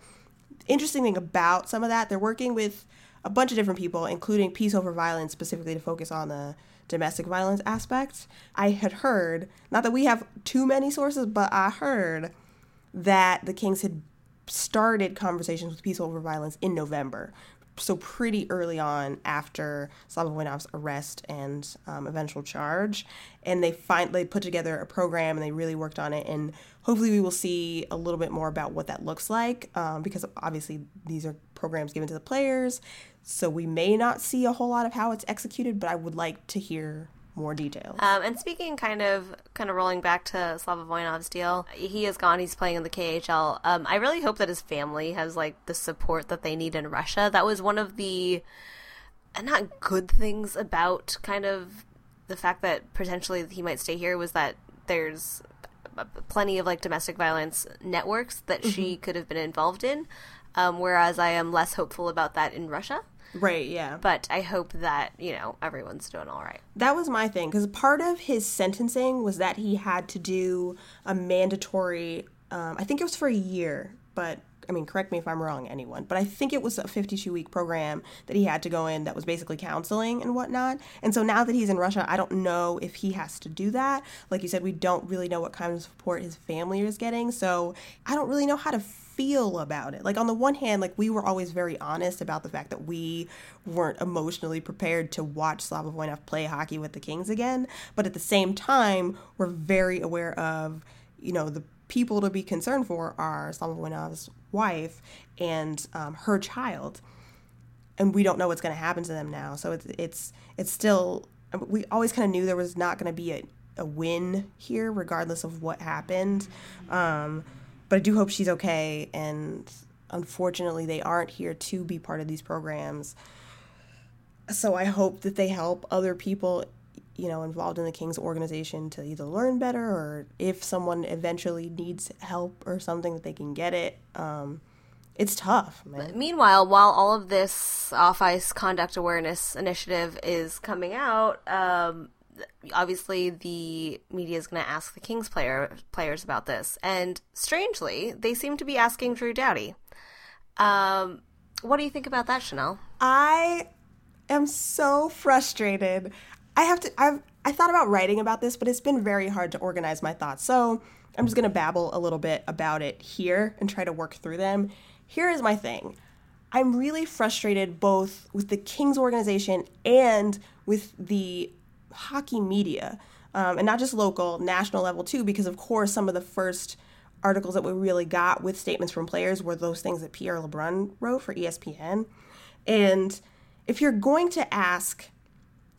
Interesting thing about some of that, they're working with a bunch of different people, including Peace Over Violence, specifically to focus on the domestic violence aspect. I had heard, not that we have too many sources, but I heard that the Kings had started conversations with Peace Over Violence in November. So pretty early on after Slava Voinov's arrest and um, eventual charge, and they find they put together a program and they really worked on it. And hopefully, we will see a little bit more about what that looks like um, because obviously these are programs given to the players. So we may not see a whole lot of how it's executed, but I would like to hear more details.
Um, and speaking kind of kind of rolling back to Slava Voinov's deal, he is gone. He's playing in the KHL. Um, I really hope that his family has like the support that they need in Russia. That was one of the not good things about kind of the fact that potentially he might stay here was that there's plenty of like domestic violence networks that mm-hmm. she could have been involved in. Um, whereas I am less hopeful about that in Russia.
Right, yeah.
But I hope that, you know, everyone's doing all right.
That was my thing because part of his sentencing was that he had to do a mandatory, um, I think it was for a year, but I mean, correct me if I'm wrong, anyone, but I think it was a 52 week program that he had to go in that was basically counseling and whatnot. And so now that he's in Russia, I don't know if he has to do that. Like you said, we don't really know what kind of support his family is getting. So I don't really know how to feel about it. Like on the one hand, like we were always very honest about the fact that we weren't emotionally prepared to watch Slava Voinov play hockey with the Kings again, but at the same time, we're very aware of, you know, the people to be concerned for are Slava Voinov's wife and um, her child. and we don't know what's going to happen to them now. So it's it's it's still we always kind of knew there was not going to be a, a win here, regardless of what happened. Um, but I do hope she's okay. And unfortunately, they aren't here to be part of these programs. So I hope that they help other people, you know, involved in the King's organization to either learn better or if someone eventually needs help or something that they can get it. Um, it's tough, man.
Meanwhile, while all of this off ice conduct awareness initiative is coming out, um, obviously the media is going to ask the Kings player players about this, and strangely, they seem to be asking Drew Doughty. Um, what do you think about that, Chanel?
I am so frustrated. I have to. I've I thought about writing about this, but it's been very hard to organize my thoughts. So I'm just going to babble a little bit about it here and try to work through them. Here is my thing. I'm really frustrated both with the Kings organization and with the hockey media, um, and not just local, national level too, because of course some of the first articles that we really got with statements from players were those things that Pierre LeBrun wrote for ESPN. And if you're going to ask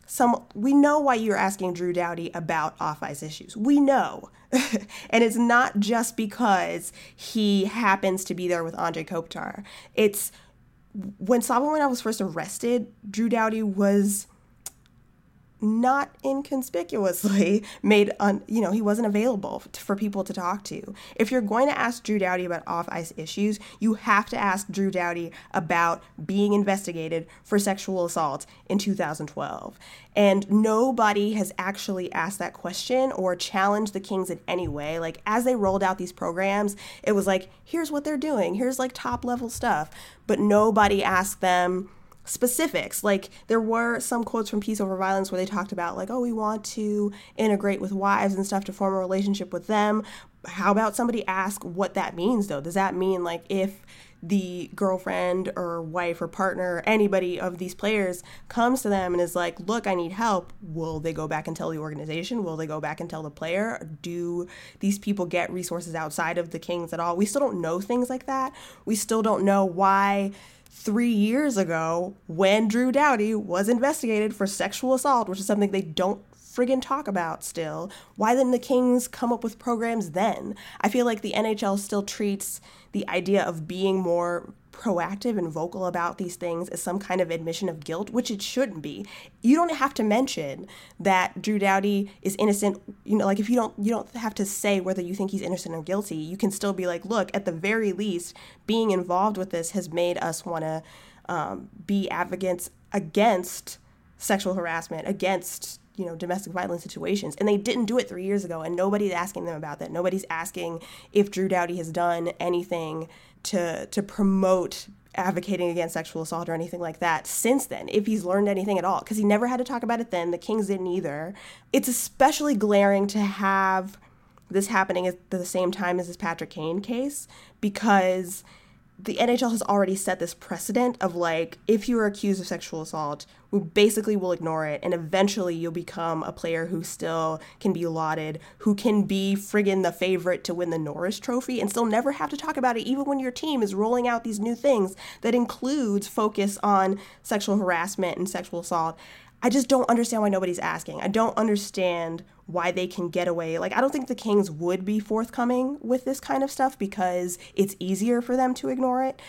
some, we know why you're asking Drew Doughty about off ice issues. We know. and it's not just because he happens to be there with Andre Kopitar. It's when Slava was first arrested, Drew Doughty was not inconspicuously made on you know he wasn't available for people to talk to. If you're going to ask drew doughty about off-ice issues you have to ask drew doughty about being investigated for sexual assault in 2012 and nobody has actually asked that question or challenged the kings in any way. Like as they rolled out these programs it was like here's what they're doing. Here's like top level stuff. But nobody asked them specifics. Like there were some quotes from Peace Over Violence where they talked about like, oh, we want to integrate with wives and stuff to form a relationship with them. How about somebody ask what that means though? Does that mean like if the girlfriend or wife or partner anybody of these players comes to them and is like, look, I need help, will they go back and tell the organization? Will they go back and tell the player? Do these people get resources outside of the Kings at all? We still don't know things like that. We still don't know why three years ago when Drew Doughty was investigated for sexual assault, which is something they don't friggin' talk about still. Why didn't the Kings come up with programs then? I feel like the NHL still treats the idea of being more proactive and vocal about these things is some kind of admission of guilt, which it shouldn't be. You don't have to mention that Drew Doughty is innocent. You know, like if you don't, you don't have to say whether you think he's innocent or guilty. You can still be like, look, at the very least, being involved with this has made us want to um, be advocates against sexual harassment, against you know domestic violence situations and they didn't do it three years ago and nobody's asking them about that nobody's asking if drew doughty has done anything to to promote advocating against sexual assault or anything like that since then if he's learned anything at all because he never had to talk about it then the kings didn't either. It's especially glaring to have this happening at the same time as this patrick kane case because the NHL has already set this precedent of like if you are accused of sexual assault, we basically will ignore it and eventually you'll become a player who still can be lauded, who can be friggin' the favorite to win the Norris trophy and still never have to talk about it even when your team is rolling out these new things that includes focus on sexual harassment and sexual assault. I just don't understand why nobody's asking. I don't understand why they can get away. Like, I don't think the Kings would be forthcoming with this kind of stuff because it's easier for them to ignore it.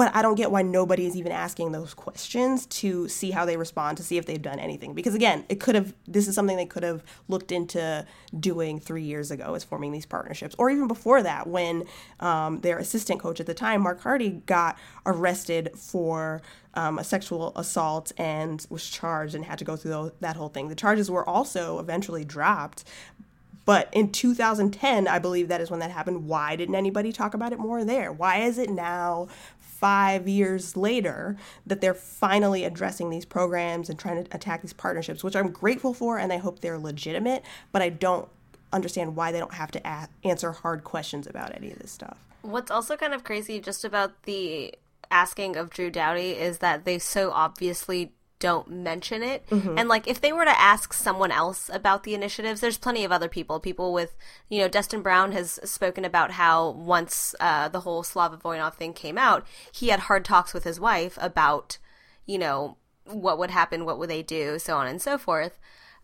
But I don't get why nobody is even asking those questions to see how they respond, to see if they've done anything. Because again, it could have, this is something they could have looked into doing three years ago, is forming these partnerships. Or even before that, when um, their assistant coach at the time, Mark Hardy, got arrested for um, a sexual assault and was charged and had to go through that whole thing. The charges were also eventually dropped. But in 2010, I believe that is when that happened. Why didn't anybody talk about it more there? Why is it now five years later that they're finally addressing these programs and trying to attack these partnerships, which I'm grateful for and I hope they're legitimate, but I don't understand why they don't have to a- answer hard questions about any of this stuff.
What's also kind of crazy just about the asking of Drew Doughty is that they so obviously don't mention it. Mm-hmm. And like if they were to ask someone else about the initiatives, there's plenty of other people. People with, you know, Dustin Brown has spoken about how once uh, the whole Slava Voinov thing came out, he had hard talks with his wife about you know, what would happen, what would they do, so on and so forth.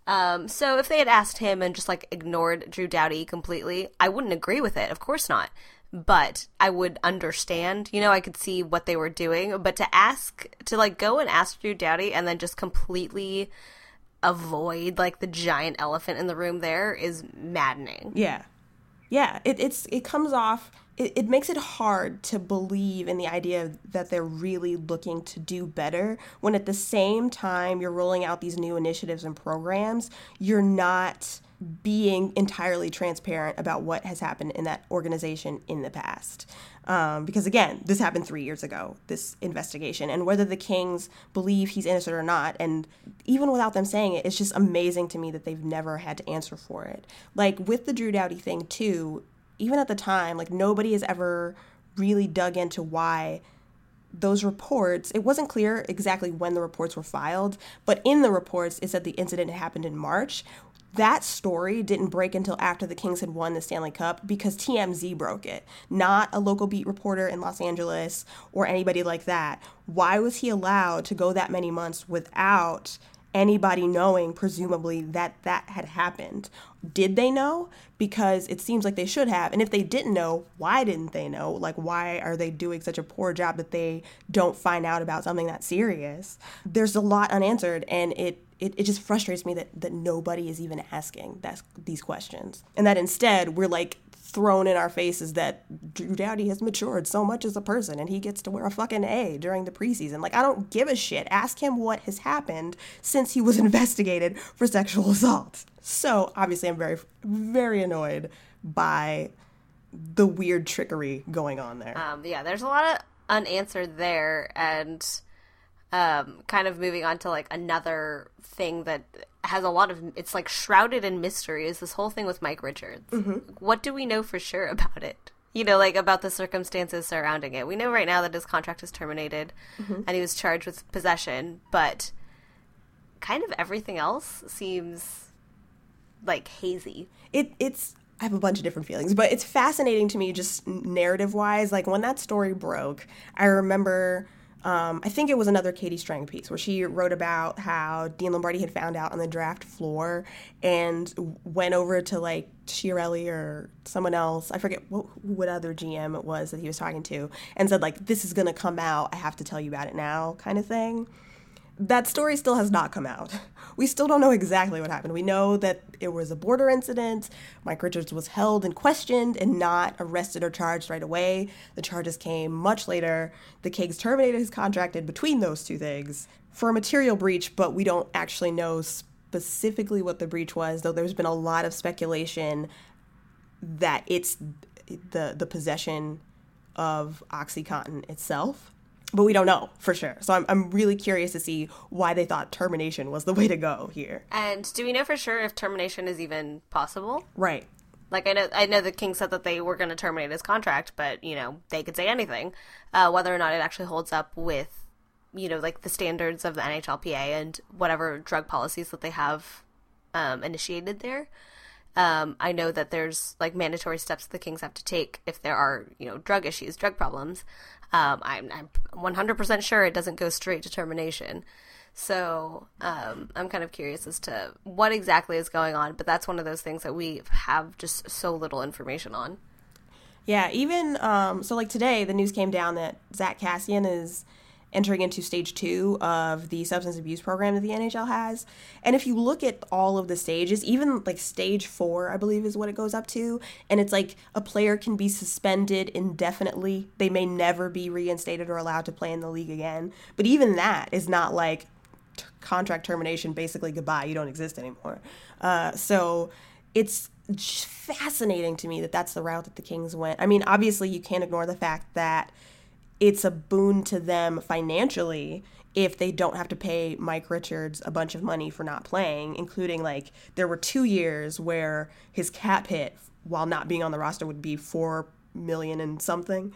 Um, so if they had asked him and just like ignored Drew Doughty completely, I wouldn't agree with it. Of course not. But I would understand, you know, I could see what they were doing. But to ask, to like go and ask Drew Doughty and then just completely avoid like the giant elephant in the room there is maddening.
Yeah. Yeah. It, it's, it comes off it, it makes it hard to believe in the idea that they're really looking to do better when at the same time you're rolling out these new initiatives and programs, you're not being entirely transparent about what has happened in that organization in the past. Um, because again, this happened three years ago, this investigation, and whether the Kings believe he's innocent or not, and even without them saying it, it's just amazing to me that they've never had to answer for it. Like with the Drew Doughty thing, too, even at the time, like nobody has ever really dug into why those reports, it wasn't clear exactly when the reports were filed, but in the reports, it said the incident happened in March. That story didn't break until after the Kings had won the Stanley Cup because TMZ broke it, not a local beat reporter in Los Angeles or anybody like that. Why was he allowed to go that many months without anybody knowing, presumably, that that had happened. Did they know? Because it seems like they should have. And if they didn't know, why didn't they know? Like, why are they doing such a poor job that they don't find out about something that serious? There's a lot unanswered, and it it, it just frustrates me that, that nobody is even asking that, these questions. And that instead, we're like thrown in our faces that Drew Doughty has matured so much as a person and he gets to wear a fucking A during the preseason. Like, I don't give a shit. Ask him what has happened since he was investigated for sexual assault. So, obviously, I'm very, very annoyed by the weird trickery going on there.
Um, yeah, there's a lot of unanswered there, and um, kind of moving on to like another thing that has a lot of it's like shrouded in mystery is this whole thing with Mike Richards. Mm-hmm. What do we know for sure about it? You know, like about the circumstances surrounding it. We know right now that his contract is terminated mm-hmm. and he was charged with possession, but kind of everything else seems like hazy.
It it's I have a bunch of different feelings, but it's fascinating to me just narrative wise. Like when that story broke, I remember um, I think it was another Katie Strang piece where she wrote about how Dean Lombardi had found out on the draft floor and went over to like Chiarelli or someone else. I forget what, what other GM it was that he was talking to and said like, "This is gonna come out. I have to tell you about it now," kind of thing that story still has not come out. We still don't know exactly what happened. We know that it was a border incident. Mike Richards was held and questioned and not arrested or charged right away. The charges came much later. The Kings terminated his contract in between those two things for a material breach, but we don't actually know specifically what the breach was, though there's been a lot of speculation that it's the the possession of OxyContin itself but we don't know for sure. So I'm, I'm really curious to see why they thought termination was the way to go here.
And do we know for sure if termination is even possible?
Right.
Like I know, I know the King said that they were going to terminate his contract, but you know they could say anything. Uh, whether or not it actually holds up with, you know, like the standards of the NHLPA and whatever drug policies that they have um, initiated there. Um, I know that there's like mandatory steps the Kings have to take if there are, you know, drug issues, drug problems. Um, I'm, I'm 100% sure it doesn't go straight to termination. So um, I'm kind of curious as to what exactly is going on, but that's one of those things that we have just so little information on.
Yeah, even um, so, like today, the news came down that Zack Kassian is entering into stage two of the substance abuse program that the NHL has. And if you look at all of the stages, even like stage four, I believe is what it goes up to, and it's like a player can be suspended indefinitely. They may never be reinstated or allowed to play in the league again. But even that is not like t- contract termination, basically goodbye, you don't exist anymore. Uh, so it's fascinating to me that that's the route that the Kings went. I mean, obviously, you can't ignore the fact that it's a boon to them financially if they don't have to pay Mike Richards a bunch of money for not playing, including like there were two years where his cap hit while not being on the roster would be four million and something.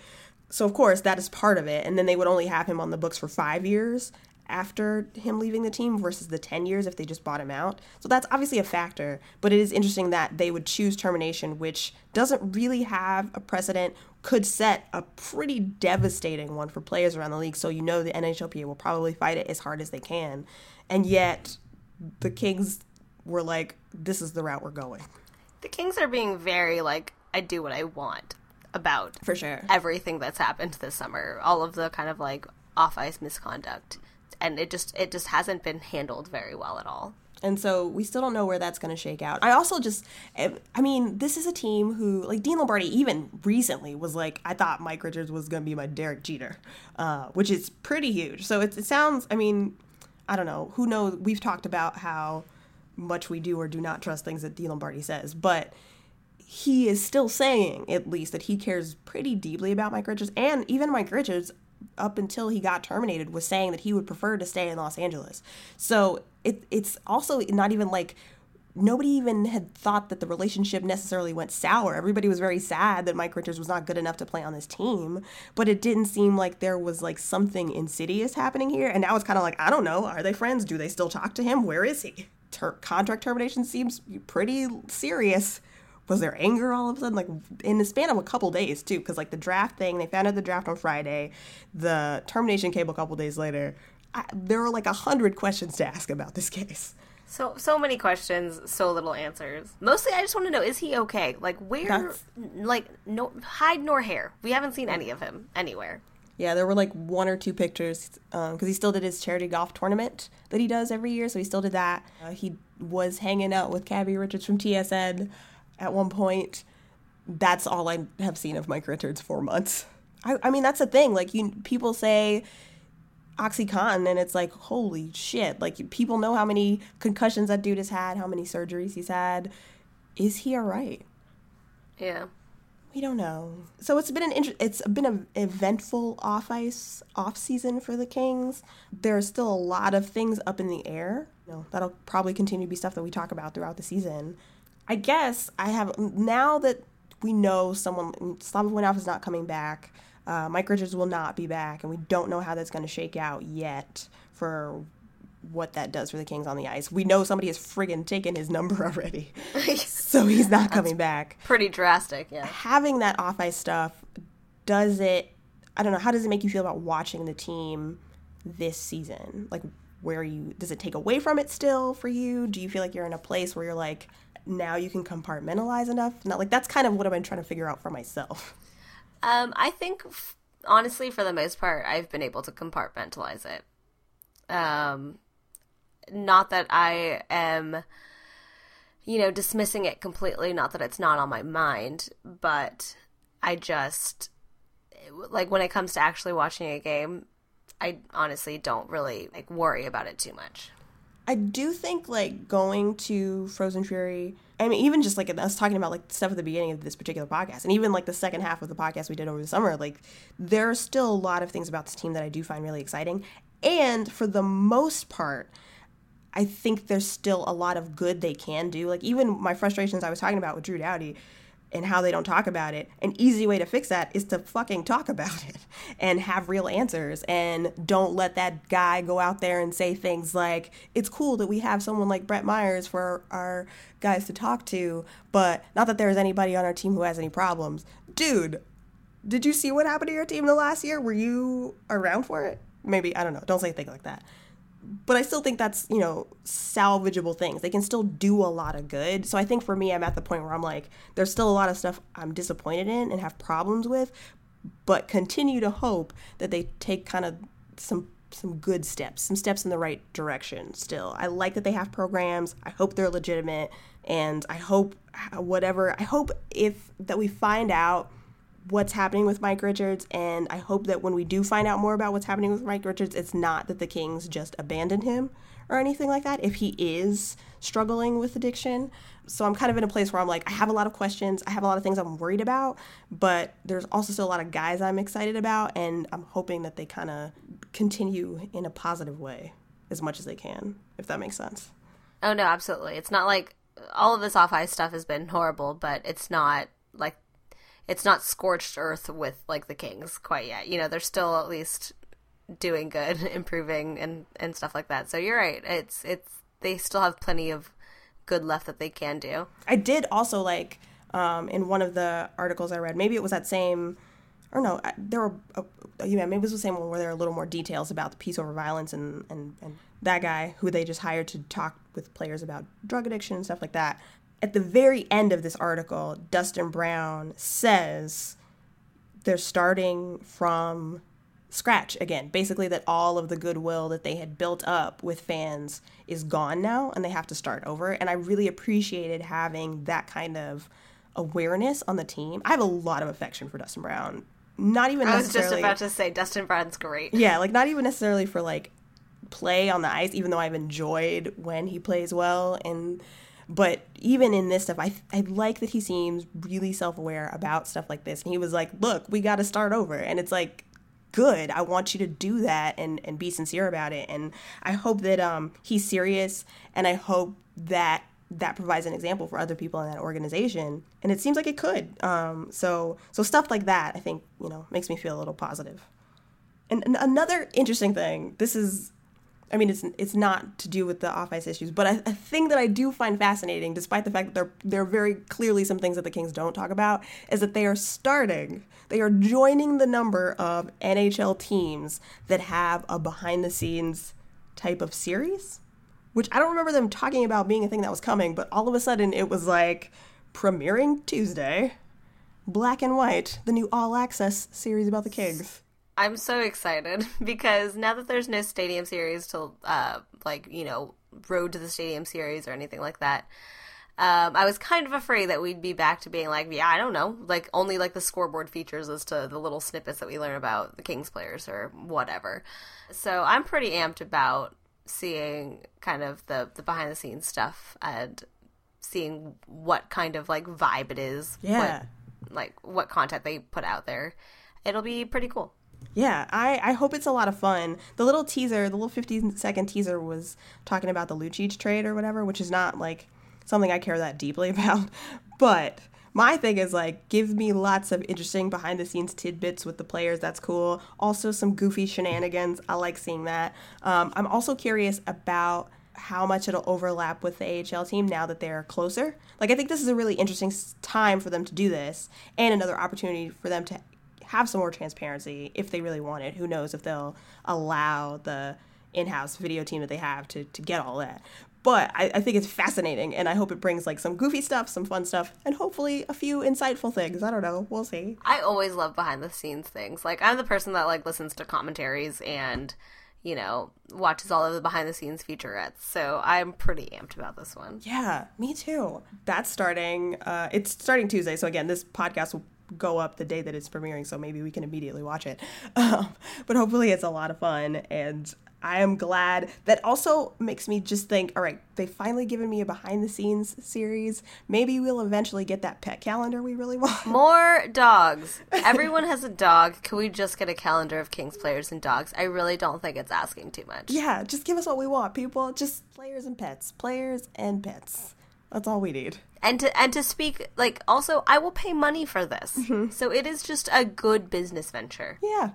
So of course that is part of it, and then they would only have him on the books for five years after him leaving the team versus the 10 years if they just bought him out. So that's obviously a factor, but it is interesting that they would choose termination, which doesn't really have a precedent, could set a pretty devastating one for players around the league. So you know the NHLPA will probably fight it as hard as they can. And yet the Kings were like, this is the route we're going.
The Kings are being very like, I do what I want about
For sure.
everything that's happened this summer. All of the kind of like off ice misconduct. And it just it just hasn't been handled very well at all.
And so we still don't know where that's going to shake out. I also just, I mean, this is a team who, like Dean Lombardi, even recently was like, I thought Mike Richards was going to be my Derek Jeter, uh, which is pretty huge. So it, it sounds, I mean, I don't know. Who knows? We've talked about how much we do or do not trust things that Dean Lombardi says, but he is still saying, at least, that he cares pretty deeply about Mike Richards. And even Mike Richards, up until he got terminated, was saying that he would prefer to stay in Los Angeles. So it, it's also not even like nobody even had thought that the relationship necessarily went sour. Everybody was very sad that Mike Richards was not good enough to play on this team, but it didn't seem like there was like something insidious happening here. And now it's kind of like, I don't know, are they friends? Do they still talk to him? Where is he? Ter- contract termination seems pretty serious. Was there anger all of a sudden? Like in the span of a couple days too, because like the draft thing, they found out the draft on Friday, the termination came a couple days later. I, there were like a hundred questions to ask about this case.
So so many questions, so little answers. Mostly, I just want to know: is he okay? Like where?
That's-
Like no hide nor hair. We haven't seen any of him anywhere.
Yeah, there were like one or two pictures because he still did his charity golf tournament that he does every year. So he still did that. Uh, he was hanging out with Cabbie Richards from TSN at one point. That's all I have seen of Mike Richards for months. I, I mean, that's the thing. Like you, people say OxyContin, and it's like, holy shit! Like people know how many concussions that dude has had, how many surgeries he's had. Is he all right?
Yeah.
We don't know. So it's been an inter- it's been an eventful off ice off season for the Kings. There's still a lot of things up in the air. You know, that'll probably continue to be stuff that we talk about throughout the season. I guess I have now that we know someone Slava Voinov is not coming back. Uh, Mike Richards will not be back, and we don't know how that's going to shake out yet for what that does for the Kings on the ice. We know somebody has friggin' taken his number already, so he's not coming back
Pretty drastic. Yeah.
having that off ice stuff, does it? I don't know. How does it make you feel about watching the team this season? Like, where you does it take away from it still for you? Do you feel like you're in a place where you're like now you can compartmentalize enough? Not like that's kind of what I've been trying to figure out for myself.
Um, I think f- honestly, for the most part, I've been able to compartmentalize it. Um, not that I am, you know, dismissing it completely. Not that it's not on my mind, but I just like when it comes to actually watching a game, I honestly don't really like worry about it too much.
I do think like going to Frozen Fury. I mean, even just like us talking about like stuff at the beginning of this particular podcast, and even like the second half of the podcast we did over the summer, like there are still a lot of things about this team that I do find really exciting. And for the most part, I think there's still a lot of good they can do. Like even my frustrations I was talking about with Drew Doughty and how they don't talk about it. An easy way to fix that is to fucking talk about it and have real answers and don't let that guy go out there and say things like it's cool that we have someone like Brantt Myhres for our guys to talk to, but not that there's anybody on our team who has any problems. Dude, did you see what happened to your team the last year? Were you around for it? Maybe, I don't know. Don't say a thing like that but I still think that's, you know, salvageable things. They can still do a lot of good. So I think for me, I'm at the point where I'm like, there's still a lot of stuff I'm disappointed in and have problems with, but continue to hope that they take kind of some some good steps, some steps in the right direction still. I like that they have programs. I hope they're legitimate and I hope whatever I hope if that we find out what's happening with Mike Richards, and I hope that when we do find out more about what's happening with Mike Richards, it's not that the Kings just abandoned him or anything like that. If he is struggling with addiction, so I'm kind of in a place where I'm like, I have a lot of questions, I have a lot of things I'm worried about, but there's also still a lot of guys I'm excited about, and I'm hoping that they kind of continue in a positive way as much as they can, if that makes sense.
Oh no, absolutely. It's not like all of this off ice stuff has been horrible, but it's not like it's not scorched earth with like the Kings quite yet. You know, they're still at least doing good, improving, and and stuff like that. So you're right. It's it's they still have plenty of good left that they can do.
I did also like um, in one of the articles I read. Maybe it was that same, or no, there were. Uh, yeah, maybe it was the same one where there were a little more details about the peace over violence and and and that guy who they just hired to talk with players about drug addiction and stuff like that. At the very end of this article, Dustin Brown says they're starting from scratch again. Basically, that all of the goodwill that they had built up with fans is gone now and they have to start over. And I really appreciated having that kind of awareness on the team. I have a lot of affection for Dustin Brown. Not even
I was just about to say Dustin Brown's great.
Yeah, like not even necessarily for like play on the ice, even though I've enjoyed when he plays well and but even in this stuff, I I like that he seems really self aware about stuff like this. And he was like, "Look, we got to start over," and it's like, good. I want you to do that and and be sincere about it. And I hope that um he's serious, and I hope that that provides an example for other people in that organization. And it seems like it could. Um, so so stuff like that, I think you know, makes me feel a little positive. And, and another interesting thing, this is, I mean, it's it's not to do with the off ice issues, but a, a thing that I do find fascinating, despite the fact that there there are very clearly some things that the Kings don't talk about, is that they are starting, they are joining the number of NHL teams that have a behind the scenes type of series, which I don't remember them talking about being a thing that was coming, but all of a sudden it was like premiering Tuesday, Black and White, the new all access series about the Kings.
I'm so excited because now that there's no stadium series to uh like, you know, road to the stadium series or anything like that. Um, I was kind of afraid that we'd be back to being like, yeah, I don't know, like only like the scoreboard features as to the little snippets that we learn about the Kings players or whatever. So I'm pretty amped about seeing kind of the the behind the scenes stuff and seeing what kind of like vibe it is.
Yeah.
What, like what content they put out there. It'll be pretty cool.
Yeah, I, I hope it's a lot of fun. The little teaser, the little 15 second teaser was talking about the Lucic trade or whatever, which is not like something I care that deeply about. But my thing is like, give me lots of interesting behind the scenes tidbits with the players. That's cool. Also, some goofy shenanigans. I like seeing that. Um, I'm also curious about how much it'll overlap with the AHL team now that they're closer. Like, I think this is a really interesting time for them to do this and another opportunity for them to have some more transparency if they really want it. Who knows if they'll allow the in-house video team that they have to, to get all that. But I, I think it's fascinating, and I hope it brings like some goofy stuff, some fun stuff, and hopefully a few insightful things. I don't know. We'll see.
I always love behind the scenes things. Like I'm the person that like listens to commentaries and you know watches all of the behind the scenes featurettes. So I'm pretty amped about this one.
Yeah, me too. That's starting. Uh, it's starting Tuesday. So again, this podcast will go up the day that it's premiering. So maybe we can immediately watch it. Um, but hopefully, it's a lot of fun, and I am glad. That also makes me just think. All right, they finally given me a behind the scenes series. Maybe we'll eventually get that pet calendar we really want.
More dogs. Everyone has a dog. Can we just get a calendar of Kings players and dogs? I really don't think it's asking too much.
Yeah, just give us what we want, people. Just players and pets. Players and pets. That's all we need.
And to and to speak like also I will pay money for this. Mm-hmm. So it is just a good business venture.
Yeah,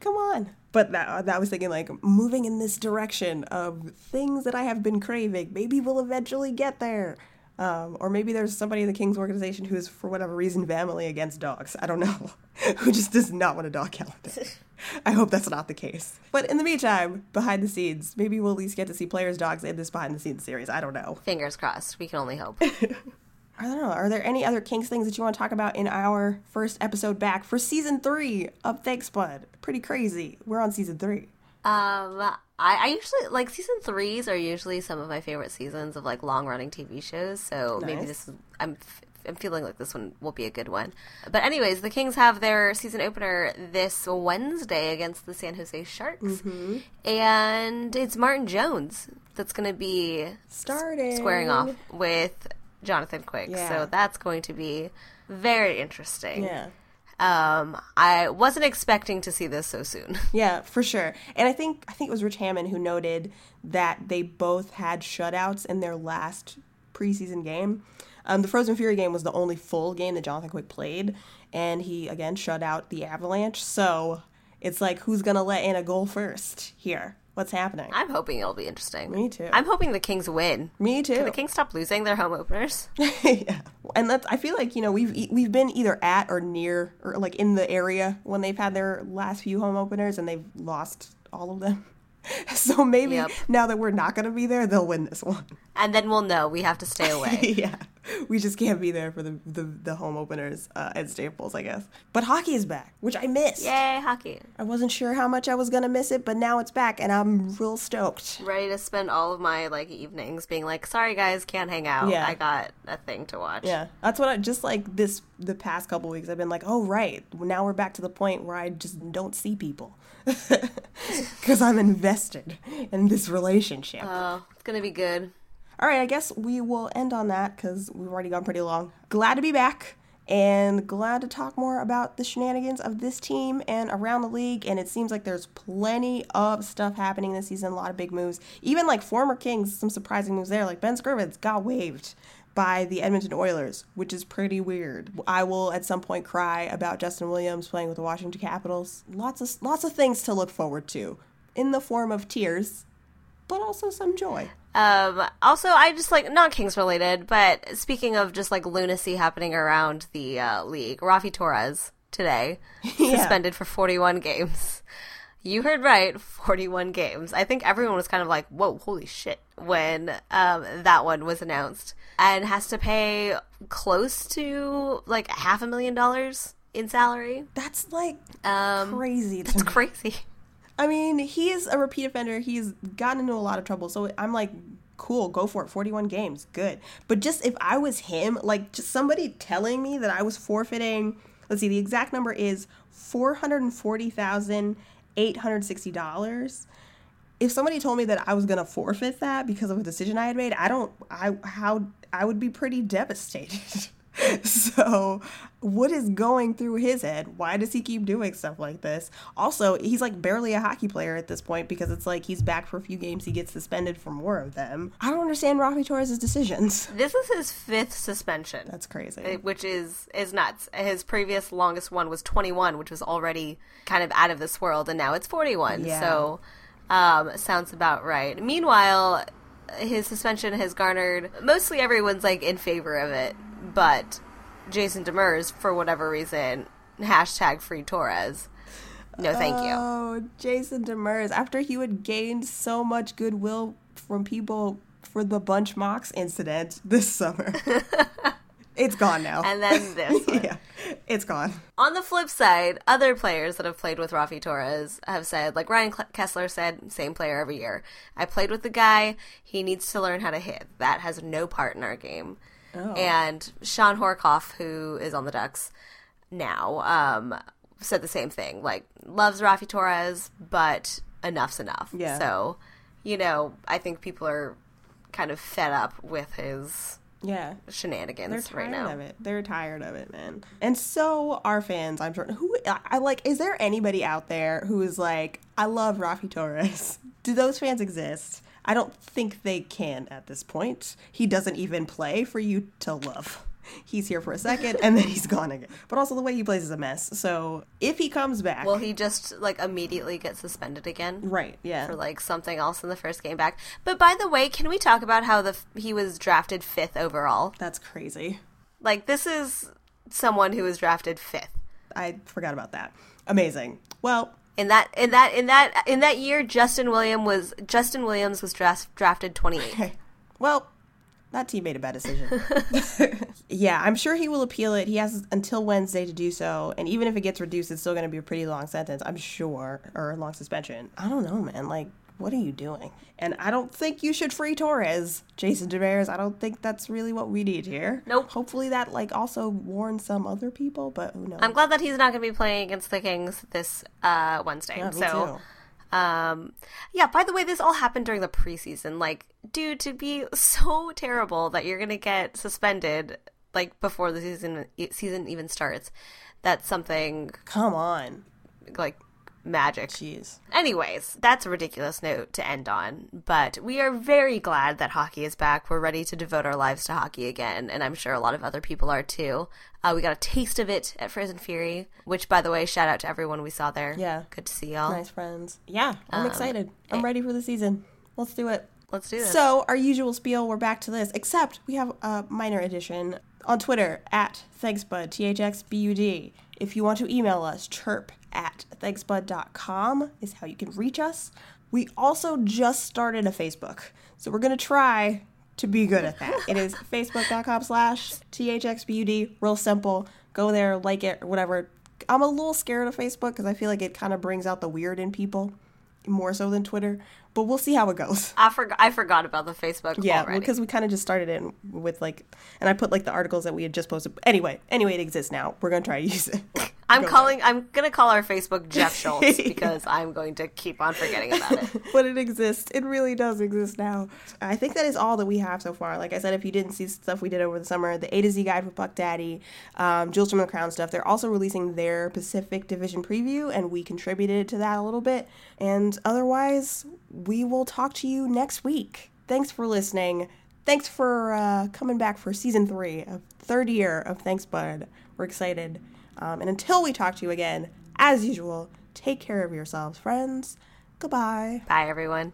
come on. But that, uh, that was thinking like moving in this direction of things that I have been craving. Maybe we'll eventually get there. Um, or maybe there's somebody in the King's organization who's, for whatever reason, vehemently against dogs. I don't know. Who just does not want a dog calendar. I hope that's not the case. But in the meantime, behind the scenes, maybe we'll at least get to see players' dogs in this behind the scenes series. I don't know.
Fingers crossed. We can only hope.
I don't know. Are there any other Kings things that you want to talk about in our first episode back for season three of Thanks Bud? Pretty crazy. We're on season three.
Um, I, I usually like season threes are usually some of my favorite seasons of like long running TV shows. So maybe this is I'm f- I'm feeling like this one will be a good one. But anyways, the Kings have their season opener this Wednesday against the San Jose Sharks,
Mm-hmm.
and it's Martin Jones that's going to be
Starting.
squaring off with Jonathan Quick.
Yeah.
So that's going to be very interesting.
Yeah.
Um, I wasn't expecting to see this so soon.
Yeah, for sure. And I think I think it was Rich Hammond who noted that they both had shutouts in their last preseason game. Um, the Frozen Fury game was the only full game that Jonathan Quick played, and he again shut out the Avalanche. So It's like who's gonna let in a goal first here? What's happening?
I'm hoping it'll be interesting.
Me too.
I'm hoping the Kings win.
Me too.
Can the Kings stop losing their home openers?
yeah, and that's. I feel like you know we've we've been either at or near or like in the area when they've had their last few home openers and they've lost all of them. So maybe
Yep.
now that we're not gonna be there, they'll win this one.
And then we'll know we have to stay away.
yeah, we just can't be there for the the, the home openers uh, at Staples, I guess. But hockey is back, which I missed.
Yay, hockey.
I wasn't sure how much I was gonna miss it, but now it's back, and I'm real stoked.
Ready to spend all of my like evenings being like, sorry guys, can't hang out.
Yeah.
I got a thing to watch.
Yeah, that's what I just like this the past couple weeks. I've been like, oh right, now we're back to the point where I just don't see people because I'm invested in this relationship.
Oh, it's gonna be good.
All right, I guess we will end on that because we've already gone pretty long. Glad to be back and glad to talk more about the shenanigans of this team and around the league. And it seems like there's plenty of stuff happening this season, a lot of big moves. Even like former Kings, some surprising moves there. Like Ben Scrivens got waived by the Edmonton Oilers, which is pretty weird. I will at some point cry about Justin Williams playing with the Washington Capitals. Lots of lots of things to look forward to in the form of tears, but also some joy.
Um, also, I just like not Kings related, but speaking of just like lunacy happening around the uh, league, Raffi Torres today
Yeah.
suspended for 41 games. You heard right, 41 games. I think everyone was kind of like, "Whoa, holy shit!" when um, that one was announced, and has to pay close to like half a million dollars in salary.
That's like
Um,
crazy.
That's
me.
crazy.
I mean, he is a repeat offender. He's gotten into a lot of trouble. So I'm like, cool, go for it. 41 games, good. But just if I was him, like just somebody telling me that I was forfeiting, let's see, the exact number is $440,860. If somebody told me that I was going to forfeit that because of a decision I had made, I don't, I, how, I would be pretty devastated. so what is going through his head why does he keep doing stuff like this also he's like barely a hockey player at this point because it's like he's back for a few games he gets suspended for more of them i don't understand raffi torres' decisions
This is his fifth suspension.
that's crazy
which is is nuts. His previous longest one was 21, which was already kind of out of this world, and now it's 41.
Yeah.
So, um, sounds about right. Meanwhile, his suspension has garnered mostly everyone's like in favor of it, but Jason Demers, for whatever reason, hashtag free Torres. No, thank you.
oh jason demers after he had gained so much goodwill from people for the bunch mocks incident this summer it's gone now
And then this. one.
yeah it's gone
On the flip side, other players that have played with Raffi Torres have said, like Ryan Kesler said, same player every year. I played with the guy. He needs to learn how to hit. That has no part in our game. And Shawn Horcoff, who is on the Ducks now, um, said the same thing. Like, loves Raffi Torres, but enough's enough.
Yeah.
So, you know, I think people are kind of fed up with his
yeah
shenanigans
They're tired
right now.
of it. They're tired of it, man. And so are fans. I'm sure. Who I, I like? Is there anybody out there who is like, I love Raffi Torres? Do those fans exist? I don't think they can at this point. He doesn't even play for you to love. He's here for a second and then he's gone again. But also the way he plays is a mess. So if he comes back,
Will he just like immediately get suspended again?
right? Yeah.
for like something else in the first game back. But by the way, can we talk about how the f- he was drafted fifth overall?
That's crazy.
Like this is someone who was drafted fifth.
I forgot about that. Amazing. Well,
In that in that in that in that year, Justin William was Justin Williams was draft, drafted twenty eighth.
Okay. Well, that team made a bad decision. yeah, I'm sure he will appeal it. He has until Wednesday to do so, and even if it gets reduced, it's still going to be a pretty long sentence, I'm sure, or a long suspension. I don't know, man. Like, what are you doing? And I don't think you should free Torres, Jason Demers. I don't think that's really what we need here.
Nope.
Hopefully that like also warns some other people, but who knows?
I'm glad that he's not going to be playing against the Kings this uh, Wednesday.
Yeah,
so.
too.
Um, yeah, by the way, this all happened during the preseason. Like, dude, to be so terrible that you're gonna get suspended like before the season season even starts, that's something
Come on.
like magic.
Jeez.
Anyways, that's a ridiculous note to end on, but we are very glad that hockey is back. We're ready to devote our lives to hockey again, and I'm sure a lot of other people are too. Uh, we got a taste of it at Frozen Fury, which, by the way, shout out to everyone we saw there.
Yeah.
Good to see y'all.
Nice friends. Yeah, I'm
Um,
excited. I'm ready for the season. Let's do it.
Let's do this.
So, our usual spiel, we're back to this, except we have a minor addition on Twitter at ThanksBud, T H X B U D. If you want to email us, chirp at thanksbud.com is how you can reach us. We also just started a Facebook, so we're going to try to be good at that. it is facebook.com slash THXBUD, real simple. Go there, like it, or whatever. I'm a little scared of Facebook because I feel like it kind of brings out the weird in people more so than Twitter, but we'll see how it goes.
I forgot. I forgot about the Facebook.
Yeah, because we kind of just started it with like, and I put like the articles that we had just posted. Anyway, anyway, it exists now. We're gonna try to use it.
I'm
Go
calling. I'm gonna call our Facebook Jeff Schultz because I'm going to keep on forgetting about it.
but it exists. It really does exist now. I think that is all that we have so far. Like I said, if you didn't see stuff we did over the summer, the A to Z guide for Puck Daddy, um, Jewels from the Crown stuff, they're also releasing their Pacific Division preview, and we contributed to that a little bit. And otherwise, we will talk to you next week. Thanks for listening. Thanks for uh, coming back for season three of third year of Thanks Bud. We're excited. Um, and until we talk to you again, as usual, take care of yourselves, friends. Goodbye.
Bye, everyone.